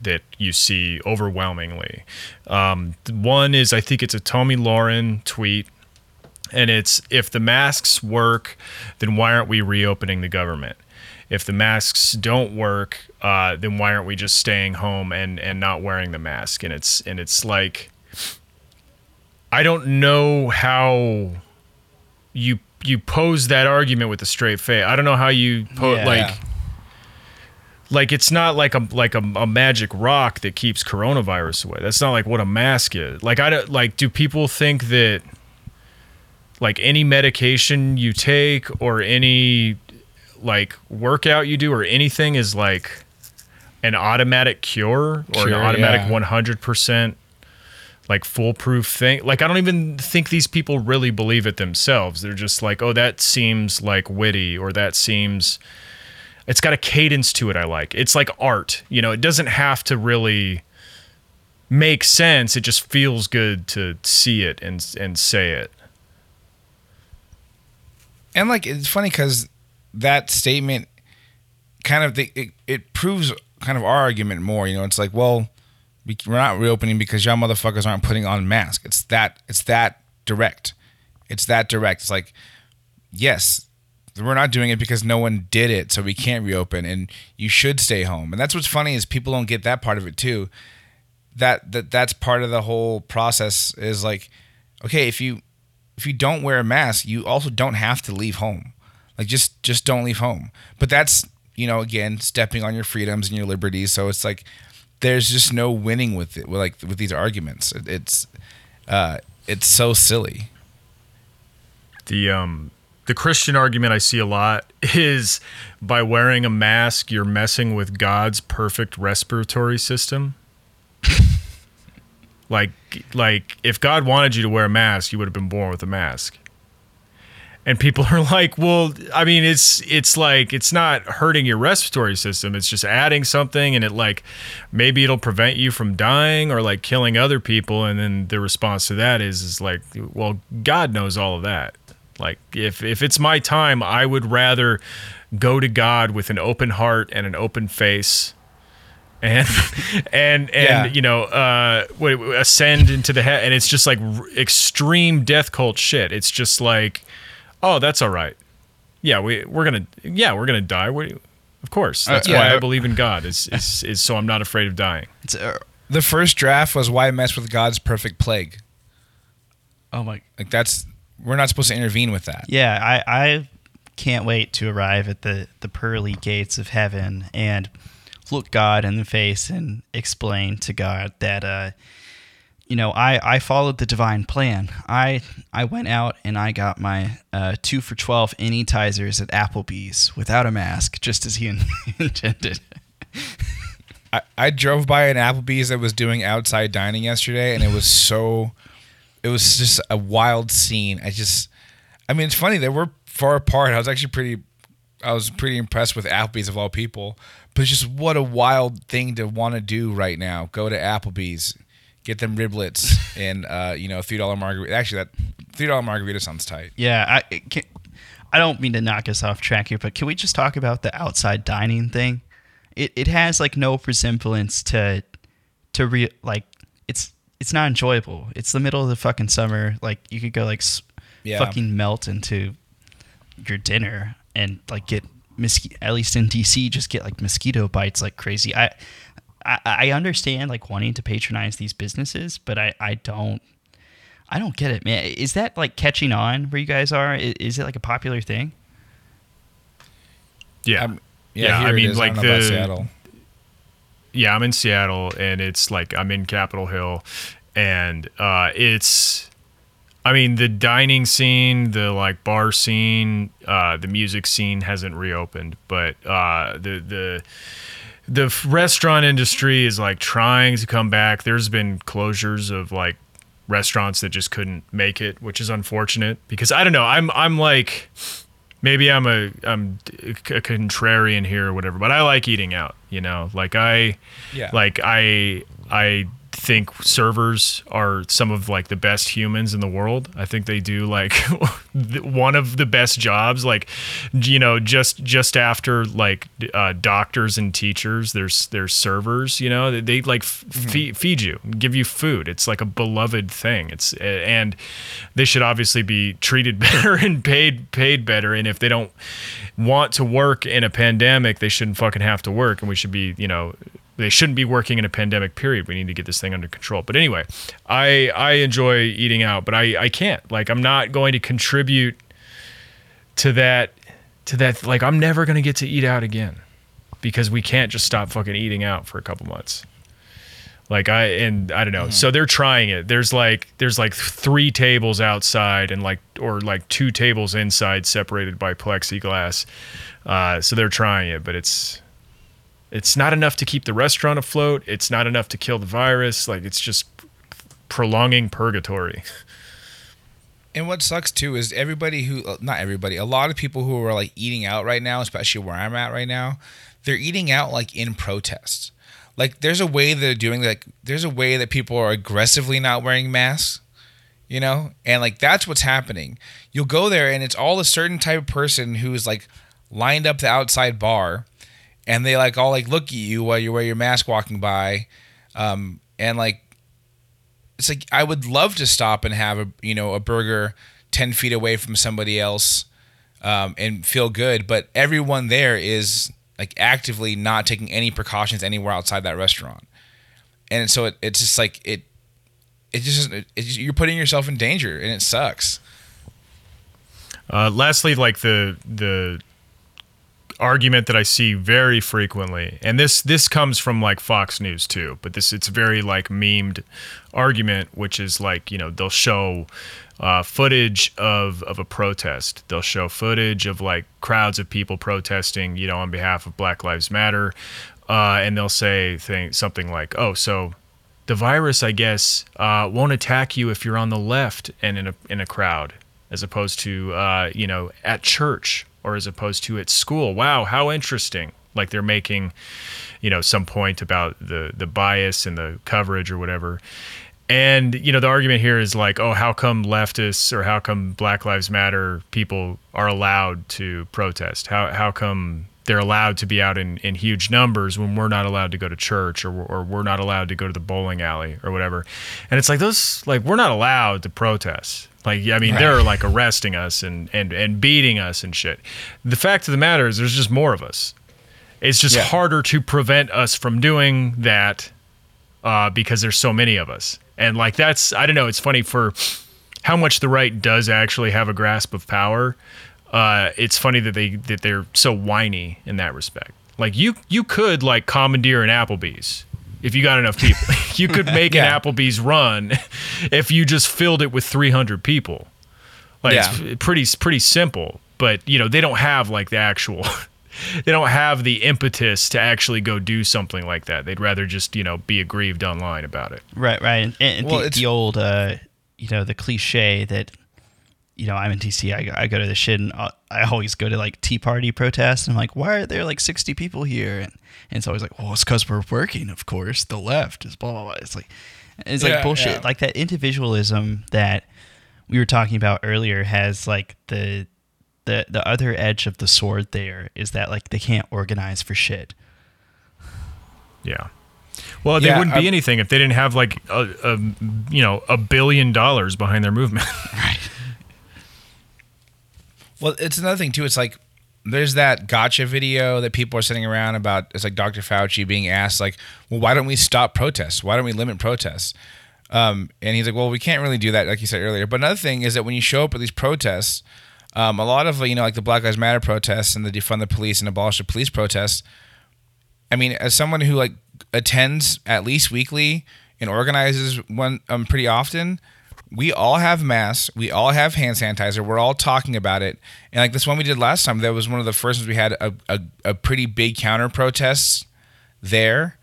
that you see overwhelmingly. Um, one is I think it's a Tomi Lahren tweet, and it's if the masks work, then why aren't we reopening the government? If the masks don't work, uh, then why aren't we just staying home and and not wearing the mask? And it's and it's like I don't know how you you pose that argument with a straight face. I don't know how you pose yeah. like like it's not like a like a, a, magic rock that keeps coronavirus away. That's not like what a mask is. Like I don't like. Do people think that like any medication you take or any like workout you do or anything is like an automatic cure or an automatic one hundred percent like foolproof thing. Like I don't even think these people really believe it themselves. They're just like, oh, that seems like witty or that seems it's got a cadence to it I like. It's like art. You know, it doesn't have to really make sense. It just feels good to see it and and say it. And like it's funny cuz that statement kind of the, it, it proves kind of our argument more, you know, it's like, well, we're not reopening because y'all motherfuckers aren't putting on masks. It's that it's that direct. It's that direct. It's like yes, we're not doing it because no one did it, so we can't reopen, and you should stay home. And that's what's funny is people don't get that part of it too. That that that's part of the whole process is like, okay, if you if you don't wear a mask, you also don't have to leave home. Like just just don't leave home. But that's you know again stepping on your freedoms and your liberties. So it's like there's just no winning with it. With like with these arguments, it's uh, it's so silly. The um the Christian argument I see a lot is by wearing a mask, you're messing with God's perfect respiratory system. like, like if God wanted you to wear a mask, you would have been born with a mask. And people are like, well, I mean, it's it's like it's not hurting your respiratory system. It's just adding something, and it like maybe it'll prevent you from dying or like killing other people. And then the response to that is is like, well, God knows all of that. Like if if it's my time, I would rather go to God with an open heart and an open face and and and yeah. you know uh ascend into the head and it's just like r- extreme death cult shit. It's just like oh that's all right. Yeah we we're gonna yeah we're gonna die. We, of course. Uh, that's uh, yeah. why i believe in god is, is is so i'm not afraid of dying. Uh, the first draft was why mess with god's perfect plague. Oh my like that's we're not supposed to intervene with that. Yeah, I, I can't wait to arrive at the, the pearly gates of heaven and look God in the face and explain to God that, uh, you know, I, I followed the divine plan. I I went out and I got my uh, two for twelve Anytizers at Applebee's without a mask, just as he intended. I, I drove by an Applebee's that was doing outside dining yesterday, and it was so it was just a wild scene. I just, I mean, it's funny they were far apart. I was actually pretty, I was pretty impressed with Applebee's of all people. But just what a wild thing to want to do right now. Go to Applebee's, get them riblets, and uh, you know, three dollar margarita. Actually, that three dollar margarita sounds tight. Yeah, I. Can, I don't mean to knock us off track here, but can we just talk about the outside dining thing? It it has like no resemblance to to re like it's it's not enjoyable. It's the middle of the fucking summer. Like you could go like s- Yeah. fucking melt into your dinner and like get mosquito. At least in DC, just get like mosquito bites like crazy. I I, I understand like wanting to patronize these businesses, but I I don't. I don't get it, man. Is that like catching on where you guys are? I- Is it like a popular thing? Yeah. Um, yeah, Yeah, here I it mean, is. like I don't know about the- Seattle. Yeah, I'm in Seattle, and it's like I'm in Capitol Hill, and uh, it's, I mean, the dining scene, the like bar scene, uh, the music scene hasn't reopened, but uh, the the the restaurant industry is like trying to come back. There's been closures of like restaurants that just couldn't make it, which is unfortunate because I don't know. I'm I'm like maybe I'm a I'm a contrarian here or whatever, but I like eating out. You know, like I Yeah. like I I think servers are some of like the best humans in the world. I think they do like one of the best jobs. Like you know, just just after like uh, doctors and teachers, there's there's servers. You know, they, they like f- feed, feed you, give you food. It's like a beloved thing. It's and they should obviously be treated better and paid paid better. And if they don't want to work in a pandemic, they shouldn't fucking have to work, and we should be you know they shouldn't be working in a pandemic period. We need to get this thing under control. But anyway, I I enjoy eating out, but I I can't. Like I'm not going to contribute to that to that like I'm never going to get to eat out again because we can't just stop fucking eating out for a couple months. Like I and I don't know. So they're trying it. There's like there's like three tables outside and like or like two tables inside separated by plexiglass. Uh, so they're trying it, but it's it's not enough to keep the restaurant afloat. It's not enough to kill the virus. Like it's just prolonging purgatory. And what sucks too is everybody who, uh, not everybody, a lot of people who are like eating out right now, especially where I'm at right now, they're eating out like in protest. Like there's a way that they're doing like there's a way that people are aggressively not wearing masks, you know, and like that's what's happening. You'll go there and it's all a certain type of person who's like lined up the outside bar, and they like all like look at you while you wear your mask walking by, um, and like it's like I would love to stop and have a you know a burger ten feet away from somebody else um, and feel good, but everyone there is like actively not taking any precautions anywhere outside that restaurant, and so it, it's just like it it just it, it's, you're putting yourself in danger and it sucks. Uh, lastly, like the the argument that I see very frequently, and this this comes from like Fox News too, but this it's very like memed argument, which is like you know they'll show uh, footage of of a protest, they'll show footage of like crowds of people protesting, you know, on behalf of Black Lives Matter, uh, and they'll say thing, something like, "Oh, so." The virus, I guess, uh, won't attack you if you're on the left and in a in a crowd, as opposed to uh, you know at church or as opposed to at school. Wow, how interesting! Like they're making, you know, some point about the the bias and the coverage or whatever. And you know, the argument here is like, oh, how come leftists or how come Black Lives Matter people are allowed to protest? How how come they're allowed to be out in, in huge numbers when we're not allowed to go to church or, or we're not allowed to go to the bowling alley or whatever. And it's like those like we're not allowed to protest. Like I mean, Right. they're like arresting us and, and and beating us and shit. The fact of the matter is, there's just more of us. It's just Yeah. harder to prevent us from doing that uh, because there's so many of us. And like that's I don't know. It's funny for how much the right does actually have a grasp of power. Uh, it's funny that they that they're so whiny in that respect. Like you you could like commandeer an Applebee's if you got enough people. you could make Yeah. an Applebee's run if you just filled it with 300 people. Like Yeah. it's pretty pretty simple, but you know they don't have like the actual. they don't have the impetus to actually go do something like that. They'd rather just you know be aggrieved online about it. Right, right. And, and Well, the, the old, uh, you know, the cliche that, you know, I'm in DC. I go, I go to the shit, and I I always go to like Tea Party protests. And I'm like, why are there like 60 people here? And, and it's always like, well, it's because we're working. Of course, the left is blah blah blah. It's like, it's like Yeah, bullshit. yeah. Like that individualism that we were talking about earlier has like the the the other edge of the sword there is that like they can't organize for shit. Yeah. Well, they Yeah, wouldn't be I- anything if they didn't have like a, a you know a billion dollars behind their movement. Right. Well, it's another thing too. It's like there's that gotcha video that people are sitting around about. It's like Dr. Fauci being asked, like, "Well, why don't we stop protests? Why don't we limit protests?" Um, and he's like, "Well, we can't really do that, like you said earlier." But another thing is that when you show up at these protests, um, a lot of you know, like the Black Lives Matter protests and the defund the police and abolish the police protests. I mean, as someone who like attends at least weekly and organizes one um, pretty often, we all have masks, we all have hand sanitizer, we're all talking about it. And like this one we did last time, that was one of the first ones we had a, a, a pretty big counter protests there.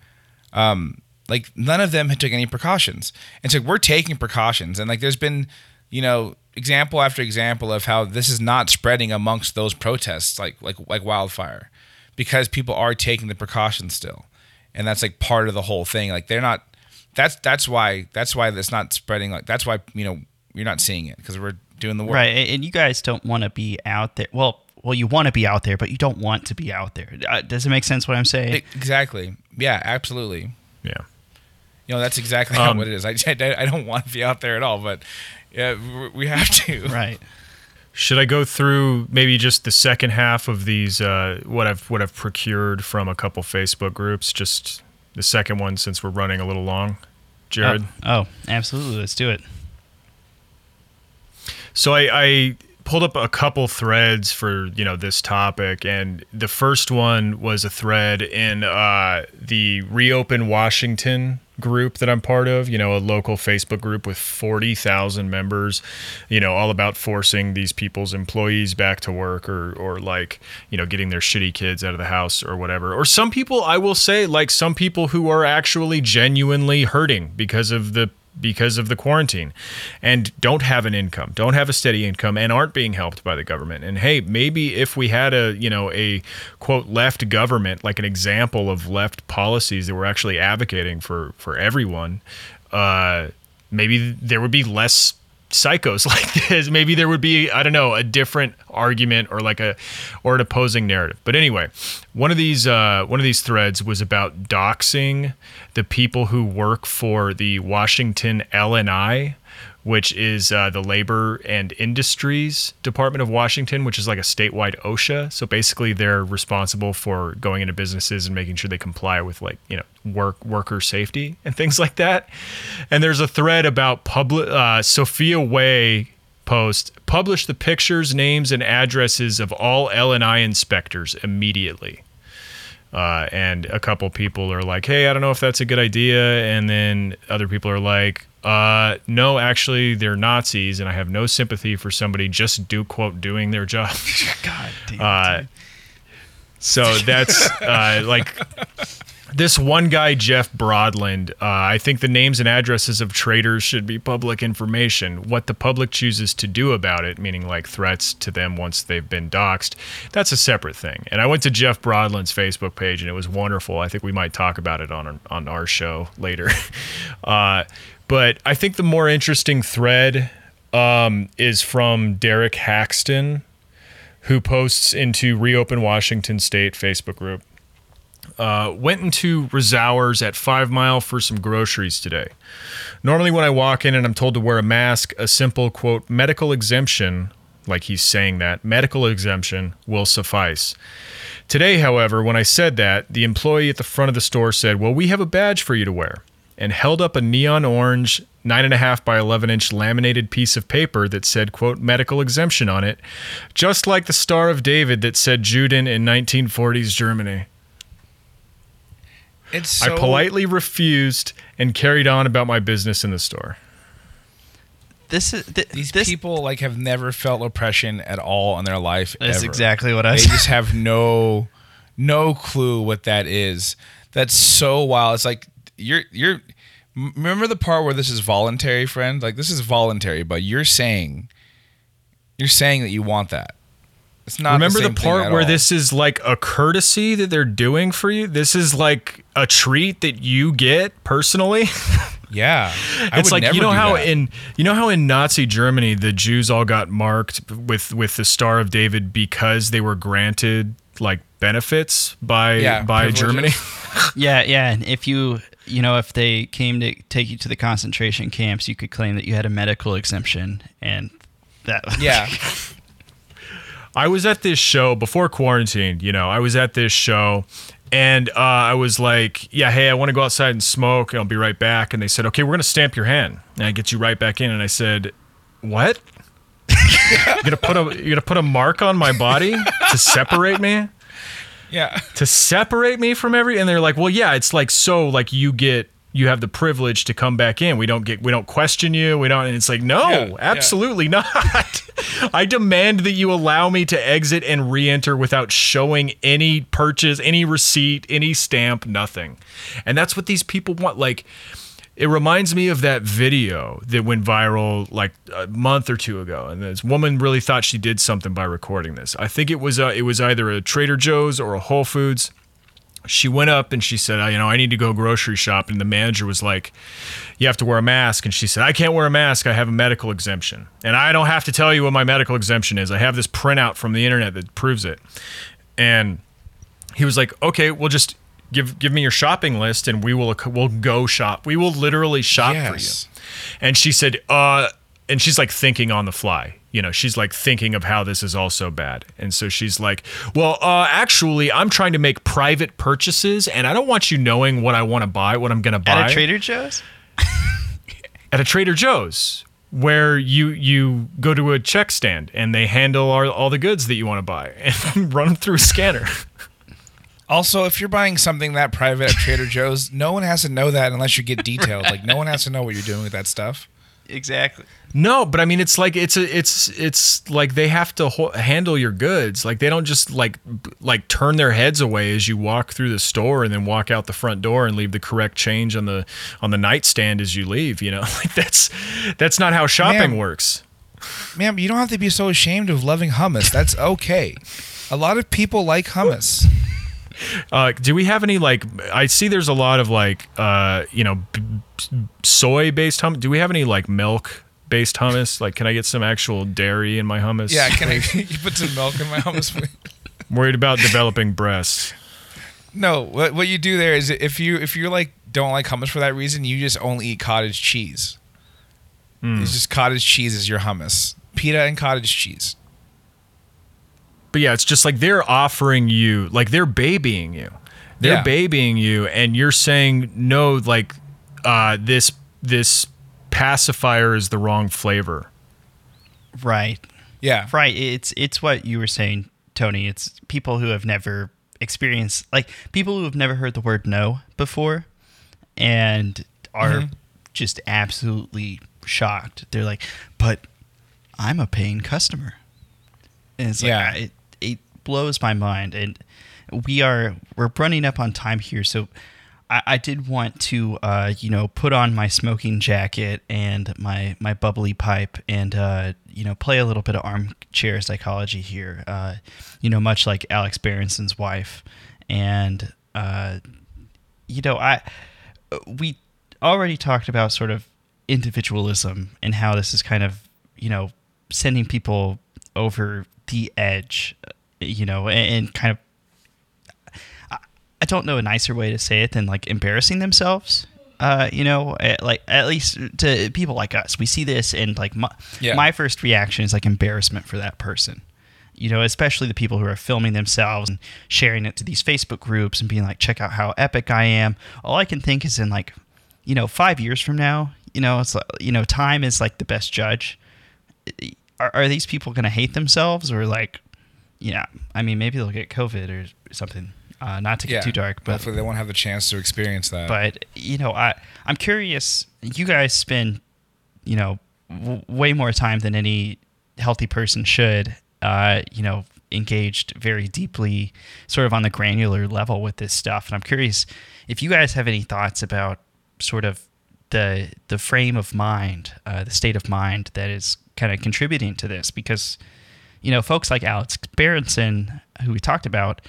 Um, like none of them had took any precautions. And so we're taking precautions. And like there's been, you know, example after example of how this is not spreading amongst those protests like like like wildfire because people are taking the precautions still. And that's like part of the whole thing. Like they're not that's that's why that's why it's not spreading like that's why, you know, you're not seeing it because we're doing the work. Right, and and you guys don't want to be out there. Well, well, you want to be out there, but you don't want to be out there. Uh, does it make sense what I'm saying? Exactly. Yeah, absolutely. yeah. You know, that's exactly Um, what it is. I, I, I don't want to be out there at all, but yeah, we- we have to. right. Should I go through maybe just the second half of these uh, what I've what I've procured from a couple Facebook groups? Just the second one since we're running a little long, Jared. Oh, oh, absolutely. Let's do it. So I, I pulled up a couple threads for you know this topic, and the first one was a thread in uh, the Reopen Washington group that I'm part of. You know, a local Facebook group with forty thousand members. You know, all about forcing these people's employees back to work, or or like you know getting their shitty kids out of the house or whatever. Or some people, I will say, like some people who are actually genuinely hurting because of the because of the quarantine and don't have an income, don't have a steady income and aren't being helped by the government. And hey, maybe if we had a, you know, a quote left government, like an example of left policies that were actually advocating for for everyone, uh maybe there would be less psychos like this. Maybe there would be, I don't know, a different argument or like a or an opposing narrative. But anyway, one of these uh, one of these threads was about doxing the people who work for the Washington LNI, which is uh, the Labor and Industries Department of Washington, which is like a statewide OSHA. So basically, they're responsible for going into businesses and making sure they comply with like you know work worker safety and things like that. And there's a thread about public uh, Sophia Way post publish the pictures, names, and addresses of all LNI inspectors immediately. Uh, and a couple people are like, "Hey, I don't know if that's a good idea," and then other people are like, uh, "No, actually, they're Nazis, and I have no sympathy for somebody just do quote doing their job." God damn. Uh, so that's uh, like this one guy, Jeff Broadland. Uh, I think the names and addresses of traitors should be public information. What the public chooses to do about it, meaning like threats to them once they've been doxxed, that's a separate thing. And I went to Jeff Broadland's Facebook page, and it was wonderful. I think we might talk about it on on our show later. but I think the more interesting thread um, is from Derek Haxton who posts into Reopen Washington State Facebook group. Uh, went into Rosauers at Five Mile for some groceries today. Normally, when I walk in and I'm told to wear a mask, a simple quote medical exemption, like he's saying that medical exemption will suffice. Today, however, when I said that, the employee at the front of the store said, "Well, we have a badge for you to wear," and held up a neon orange nine and a half by 11 inch laminated piece of paper that said quote medical exemption on it just like the star of david that said juden in 1940s germany It's so, i politely refused and carried on about my business in the store this is th- These this, people like have never felt oppression at all in their life. That's ever. exactly what I They just have no, no clue what that is. That's so wild. It's like you're you're. Remember the part where this is voluntary, friend? Like this is voluntary, but you're saying, you're saying that you want that. It's not. remember the, same thing part at where all. this is like a courtesy that they're doing for you this is like a treat that you get personally Yeah, I it's would like never you know how that. in you know how in Nazi Germany the Jews all got marked with with the Star of David because they were granted like benefits by Yeah, by Germany. Yeah, yeah. And if you, you know, if they came to take you to the concentration camps, you could claim that you had a medical exemption, and that. yeah, I was at this show before quarantine, you know, I was at this show and uh, I was like, yeah, hey, I want to go outside and smoke and I'll be right back. And they said, okay, we're going to stamp your hand and I get you right back in. And I said, what? you're gonna put a you're gonna put a mark on my body to separate me yeah, to separate me from every and they're like well yeah it's like so like you get you have the privilege to come back in. We don't get we don't question you. We don't and it's like no Yeah, yeah. absolutely not. I demand that you allow me to exit and re-enter without showing any purchase any receipt any stamp nothing. And that's what these people want like it reminds me of that video that went viral like a month or two ago and this woman really thought she did something by recording this i think it was uh, it was either a trader joe's or a whole foods she went up and she said, "I- you know, I need to go grocery shop. And the manager was like, you have to wear a mask. And she said, I can't wear a mask. I have a medical exemption. And I don't have to tell you what my medical exemption is. I have this printout from the internet that proves it. And he was like, okay, we'll just give give me your shopping list and we will we'll go shop. We will literally shop Yes. for you. And she said, uh, and she's like thinking on the fly. You know, she's like thinking of how this is all so bad. And so she's like, well, uh, actually, I'm trying to make private purchases and I don't want you knowing what I want to buy, what I'm going to buy At a Trader Joe's. at a Trader Joe's where you you go to a check stand and they handle all, all the goods that you want to buy and run them through a scanner. Also, if you're buying something that private at Trader Joe's, no one has to know that unless you get detailed. Like, no one has to know what you're doing with that stuff. Exactly. No, but I mean, it's like it's a, it's it's like they have to ho- handle your goods. Like they don't just like b- like turn their heads away as you walk through the store and then walk out the front door and leave the correct change on the on the nightstand as you leave. You know, like that's that's not how shopping Man. works. Man, you don't have to be so ashamed of loving hummus. That's okay. A lot of people like hummus. Uh, do we have any like? I see there's a lot of like uh, you know b- b- soy based hummus. Do we have any like milk based hummus? Like, can I get some actual dairy in my hummus? Yeah, can I you put some milk in my hummus? please? I'm worried about developing breasts. No, what what you do there is if you if you like don't like hummus for that reason, you just only eat cottage cheese. It's just cottage cheese is your hummus. Pita and cottage cheese. But yeah, it's just like they're offering you, like they're babying you. They're Yeah. babying you, and you're saying no. Like uh, this this pacifier is the wrong flavor. Right. Yeah. Right. It's it's what you were saying, Tony. It's people who have never experienced like people who have never heard the word no before and are Mm-hmm. just absolutely shocked. They're like, "But I'm a paying customer." And it's like Yeah. I- it it blows my mind and we are we're running up on time here, so I, I did want to, uh, you know, put on my smoking jacket and my my bubbly pipe, and uh, you know, play a little bit of armchair psychology here. Uh, you know, much like Alex Berenson's wife, and uh, you know, I we already talked about sort of individualism and how this is kind of you know sending people over the edge, you know, and, and kind of I don't know a nicer way to say it than like embarrassing themselves. Uh, you know, at, like at least to people like us, we see this, and like my, Yeah. my first reaction is like embarrassment for that person. You know, especially the people who are filming themselves and sharing it to these Facebook groups and being like, "Check out how epic I am." All I can think is in like, you know, five years from now, you know, it's like, you know, time is like the best judge. Are, are these people going to hate themselves or like, yeah? I mean, maybe they'll get COVID or something. Uh, not to get Yeah. too dark, but Hopefully they won't have the chance to experience that. but you know i i'm curious you guys spend you know w- way more time than any healthy person should uh you know engaged very deeply sort of on the granular level with this stuff and i'm curious if you guys have any thoughts about sort of the the frame of mind uh, the state of mind that is kind of contributing to this because you know folks like alex berenson who we talked about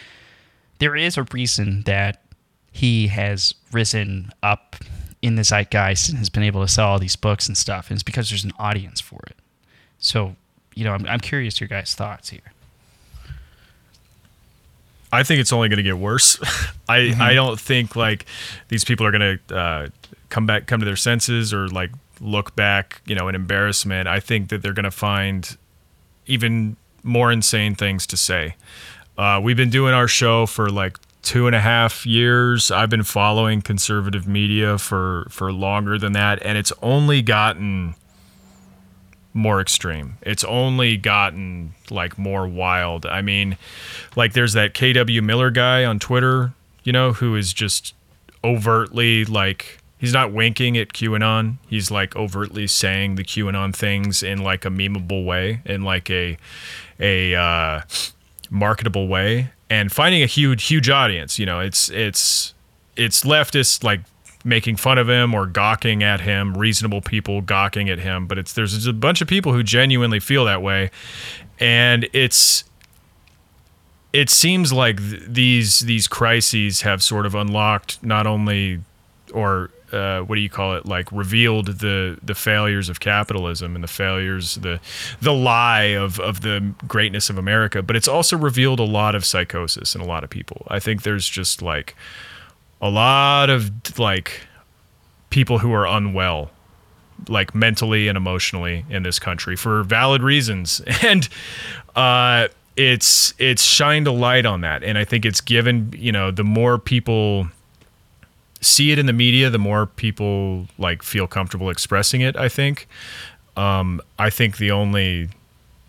there is a reason that he has risen up in the zeitgeist and has been able to sell all these books and stuff. And it's because there's an audience for it. So, you know, I'm, I'm curious your guys' thoughts here. I think it's only going to get worse. I Mm-hmm. I don't think like these people are going to uh, come back, come to their senses, or like look back, you know, in embarrassment. I think that they're going to find even more insane things to say. Uh, we've been doing our show for like two and a half years. I've been following conservative media for for longer than that, and it's only gotten more extreme. It's only gotten like more wild. I mean, like there's that KW Miller guy on Twitter, you know, who is just overtly like he's not winking at QAnon. He's like overtly saying the QAnon things in like a memeable way, in like a a uh, marketable way, and finding a huge huge audience. You know, it's it's it's leftists like making fun of him or gawking at him, reasonable people gawking at him, but it's there's a bunch of people who genuinely feel that way, and it's it seems like th- these these crises have sort of unlocked not only or uh, what do you call it like revealed the the failures of capitalism and the failures the the lie of of the greatness of America but it's also revealed a lot of psychosis in a lot of people. I think there's just like a lot of like people who are unwell like mentally and emotionally in this country for valid reasons. And uh it's it's shined a light on that. And i think it's given you know the more people see it in the media the more people like feel comfortable expressing it i think. Um i think the only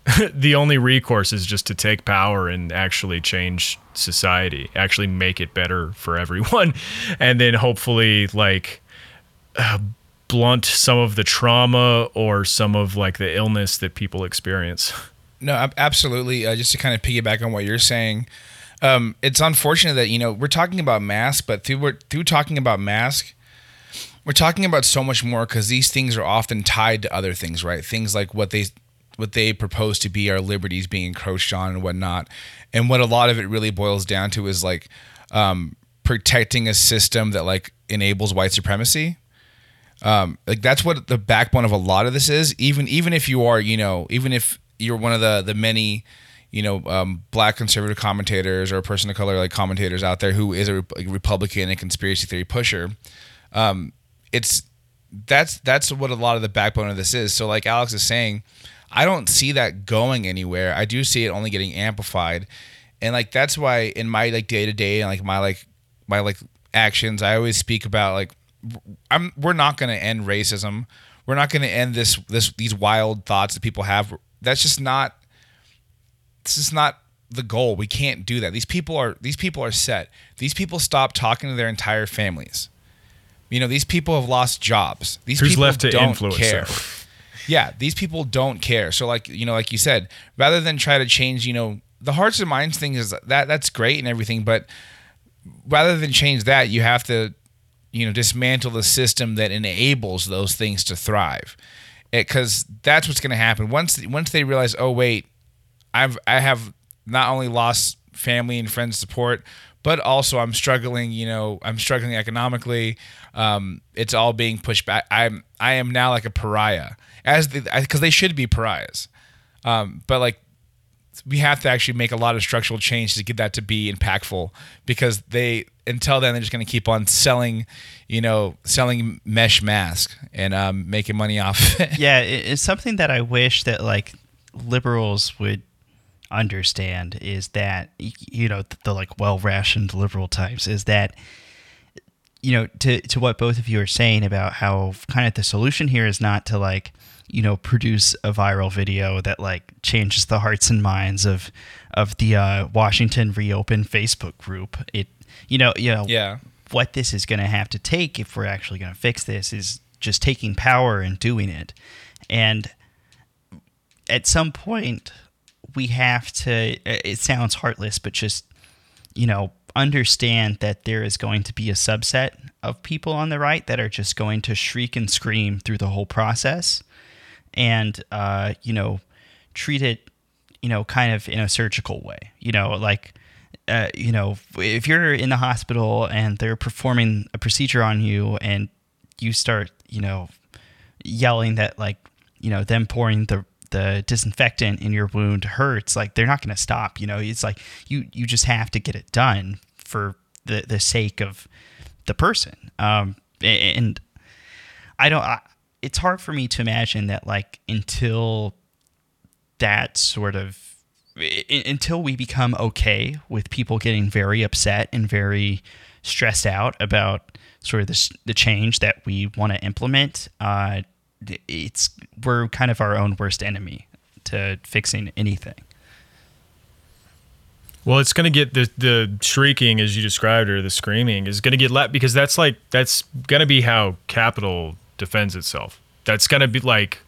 the only recourse is just to take power and actually change society actually make it better for everyone. And then hopefully like uh, blunt some of the trauma or some of like the illness that people experience. No, absolutely. Uh, just to kind of piggyback on what you're saying, um, it's unfortunate that you know we're talking about mask, but through through talking about mask, we're talking about so much more because these things are often tied to other things, right? Things like what they what they propose to be our liberties being encroached on and whatnot, and what a lot of it really boils down to is like um, protecting a system that like enables white supremacy um, like that's what the backbone of a lot of this is. Even even if you are, you know, even if you're one of the the many, you know, um, black conservative commentators or a person of color like commentators out there who is a Rep- Republican and conspiracy theory pusher, um, it's that's that's what a lot of the backbone of this is. So like Alex is saying, I don't see that going anywhere. I do see it only getting amplified, and like that's why in my like day to day and like my like my like actions, I always speak about like I'm we're not going to end racism. We're not going to end this this these wild thoughts that people have. That's just not this is not the goal. We can't do that. These people are these people are set. These people stop talking to their entire families. You know, these people have lost jobs. These Who's people left to don't influence care. them? Yeah, these people don't care. So like, you know, like you said, rather than try to change, you know, the hearts and minds thing is that that's great and everything, but rather than change that, you have to, you know, dismantle the system that enables those things to thrive. Because that's what's going to happen once once they realize, oh wait, I've I have not only lost family and friends support, but also I'm struggling. You know, I'm struggling economically. Um, it's all being pushed back. I'm I am now like a pariah, as because they should be pariahs. Um, but like we have to actually make a lot of structural change to get that to be impactful because they until then they're just going to keep on selling you know selling mesh mask and um, making money off it. yeah, it's something that I wish that like liberals would understand is that you know the, the like well rationed liberal types is that you know to to what both of you are saying about how kind of the solution here is not to like you know produce a viral video that like changes the hearts and minds of of the uh, Washington reopen Facebook group it you know you know yeah what this is going to have to take if we're actually going to fix this is just taking power and doing it. And at some point, we have to, it sounds heartless, but just, you know, understand that there is going to be a subset of people on the right that are just going to shriek and scream through the whole process and, uh, you know, treat it, you know, kind of in a surgical way. You know, like, uh, you know, if you're in the hospital and they're performing a procedure on you and you start, you know, yelling that like, you know, them pouring the the disinfectant in your wound hurts, like they're not going to stop. You know, it's like you you just have to get it done for the the sake of the person. Um, and I don't. I, it's hard for me to imagine that like until that sort of until we become okay with people getting very upset and very stressed out about sort of the, the change that we want to implement, uh, it's we're kind of our own worst enemy to fixing anything. Well, it's going to get the the shrieking as you described or the screaming is going to get let because that's like that's going to be how capital defends itself. That's going to be like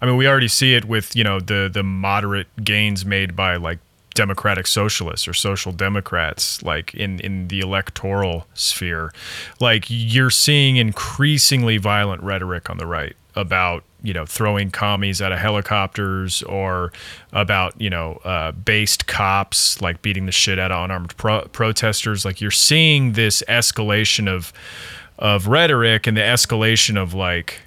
I mean, we already see it with, you know, the the moderate gains made by like democratic socialists or social democrats like in in the electoral sphere like you're seeing increasingly violent rhetoric on the right about you know throwing commies out of helicopters or about you know uh, based cops like beating the shit out of unarmed pro- protesters like you're seeing this escalation of of rhetoric and the escalation of like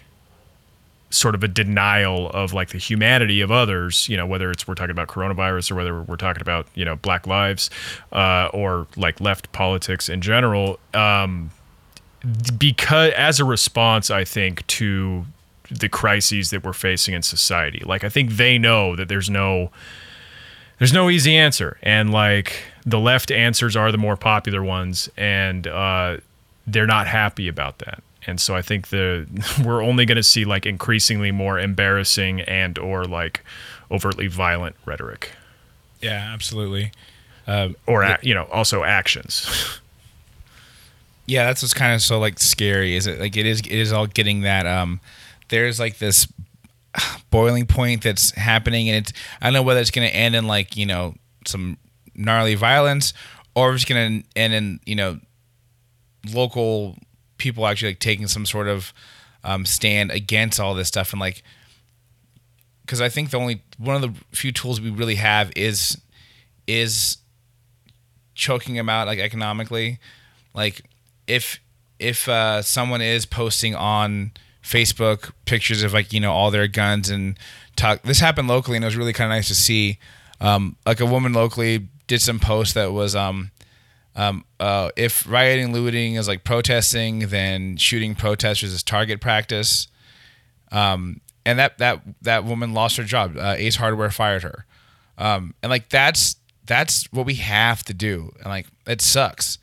sort of a denial of like the humanity of others, you know, whether it's we're talking about coronavirus or whether we're talking about, you know, black lives uh, or like left politics in general. Um, because as a response, I think, to the crises that we're facing in society, like I think they know that there's no there's no easy answer. And like the left answers are the more popular ones and uh, they're not happy about that and so I think the we're only going to see like increasingly more embarrassing and or like overtly violent rhetoric. Yeah, absolutely. Uh, or the, you know, also actions. yeah, that's what's kind of so like scary. Is it like it is? It is all getting that. Um, there's like this boiling point that's happening, and it's I don't know whether it's going to end in like you know some gnarly violence or it's going to end in you know local people actually like taking some sort of um, stand against all this stuff and like because I think the only one of the few tools we really have is is choking them out like economically. Like if if uh, someone is posting on Facebook pictures of like you know all their guns and talk this happened locally and it was really kind of nice to see um, like a woman locally did some post that was um, um, uh, if rioting, looting is like protesting, then shooting protesters is target practice. Um, and that that that woman lost her job. Uh, Ace Hardware fired her. Um, and like that's that's what we have to do. And like it sucks.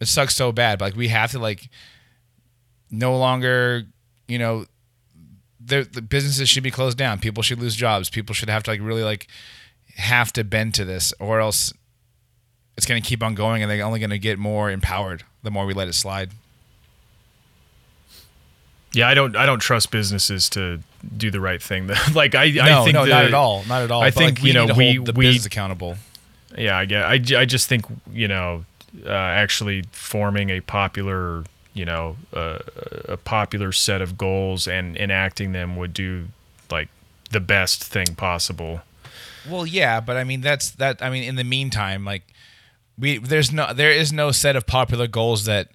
It sucks so bad. But like we have to like no longer, you know, the, the businesses should be closed down. People should lose jobs. People should have to like really like have to bend to this, or else it's going to keep on going, and they're only going to get more empowered the more we let it slide. Yeah, I don't. I don't trust businesses to do the right thing. like I, no, I think no, the, not at all, not at all. I but think like, you know we the we business accountable. Yeah, I get. I, I just think you know uh, actually forming a popular you know uh, a popular set of goals and enacting them would do like the best thing possible. Well, yeah, but I mean that's that. I mean, in the meantime, like we there's no there is no set of popular goals that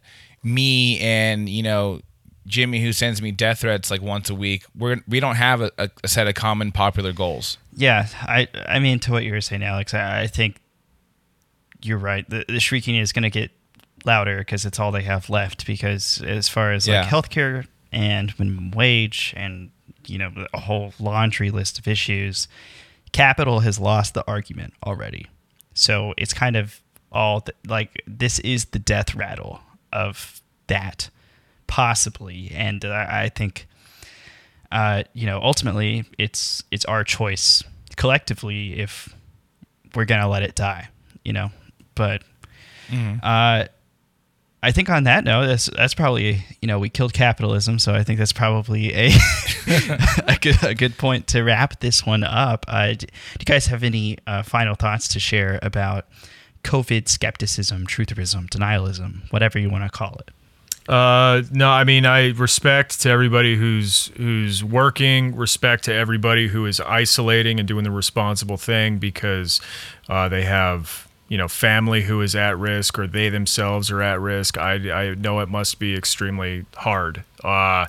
me and you know Jimmy who sends me death threats like once a week we're we don't have a, a set of common popular goals. Yeah, I I mean to what you were saying, Alex, I, I think you're right. The, the shrieking is going to get louder because it's all they have left. Because as far as yeah. like healthcare and minimum wage and you know a whole laundry list of issues, capital has lost the argument already. So it's kind of all the, like this is the death rattle of that possibly and uh, i think uh, you know ultimately it's it's our choice collectively if we're gonna let it die you know but mm-hmm. uh, I think on that note, that's that's probably you know we killed capitalism, so I think that's probably a a, good, a good point to wrap this one up. Uh, do, you guys have any uh, final thoughts to share about COVID skepticism, trutherism, denialism, whatever you want to call it? Uh, no, I mean I respect to everybody who's who's working. Respect to everybody who is isolating and doing the responsible thing because uh, they have you know family who is at risk or they themselves are at risk, I, I know it must be extremely hard. Uh,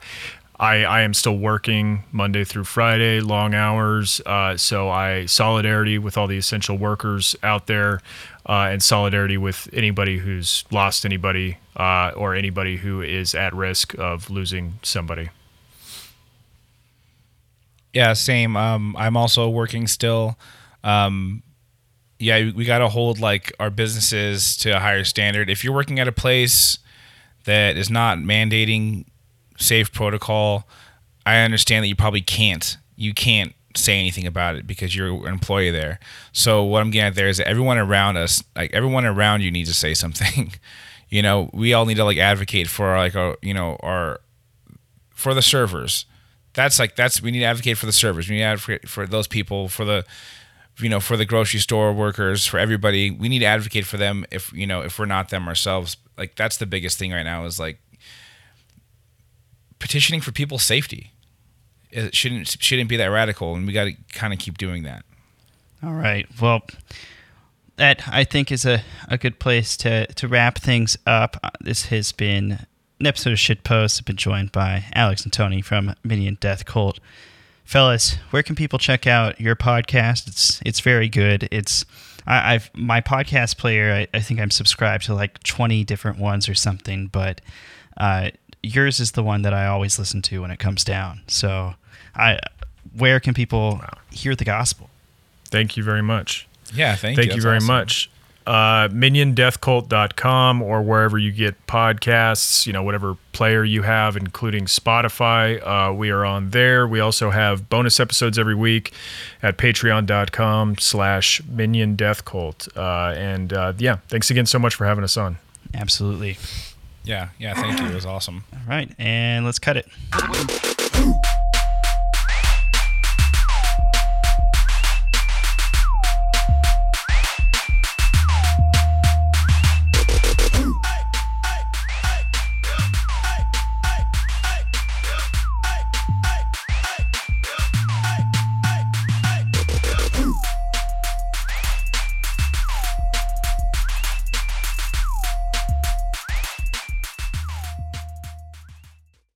I, I am still working Monday through Friday, long hours. Uh, so I solidarity with all the essential workers out there, uh, and solidarity with anybody who's lost anybody uh, or anybody who is at risk of losing somebody. Yeah, same. Um, I'm also working still. Um, yeah, we got to hold like our businesses to a higher standard. If you're working at a place that is not mandating safe protocol, I understand that you probably can't. You can't say anything about it because you're an employee there. So what I'm getting at there is that everyone around us, like everyone around you, needs to say something. you know, we all need to like advocate for like our, you know, our for the servers. That's like that's we need to advocate for the servers. We need to advocate for those people for the you know for the grocery store workers for everybody we need to advocate for them if you know if we're not them ourselves. Like that's the biggest thing right now is like petitioning for people's safety. It shouldn't shouldn't be that radical and we got to kind of keep doing that. All right. Well that i think is a, a good place to to wrap things up. Uh, this has been an episode of shit post i've been joined by alex and tony from minion death cult fellas, where can people check out your podcast? It's it's very good. It's I, I've my podcast player. I, I think I'm subscribed to like 20 different ones or something, but uh, yours is the one that I always listen to when it comes down. So, I where can people hear the gospel? Thank you very much. yeah thank, Thank you you That's very awesome. much. Uh, miniondeathcult.com or wherever you get podcasts, you know, whatever player you have, including Spotify. Uh, we are on there. We also have bonus episodes every week at patreon.com slash miniondeathcult. Uh, and uh, yeah, thanks again so much for having us on. Absolutely. yeah yeah thank you it was awesome All right, and let's cut it.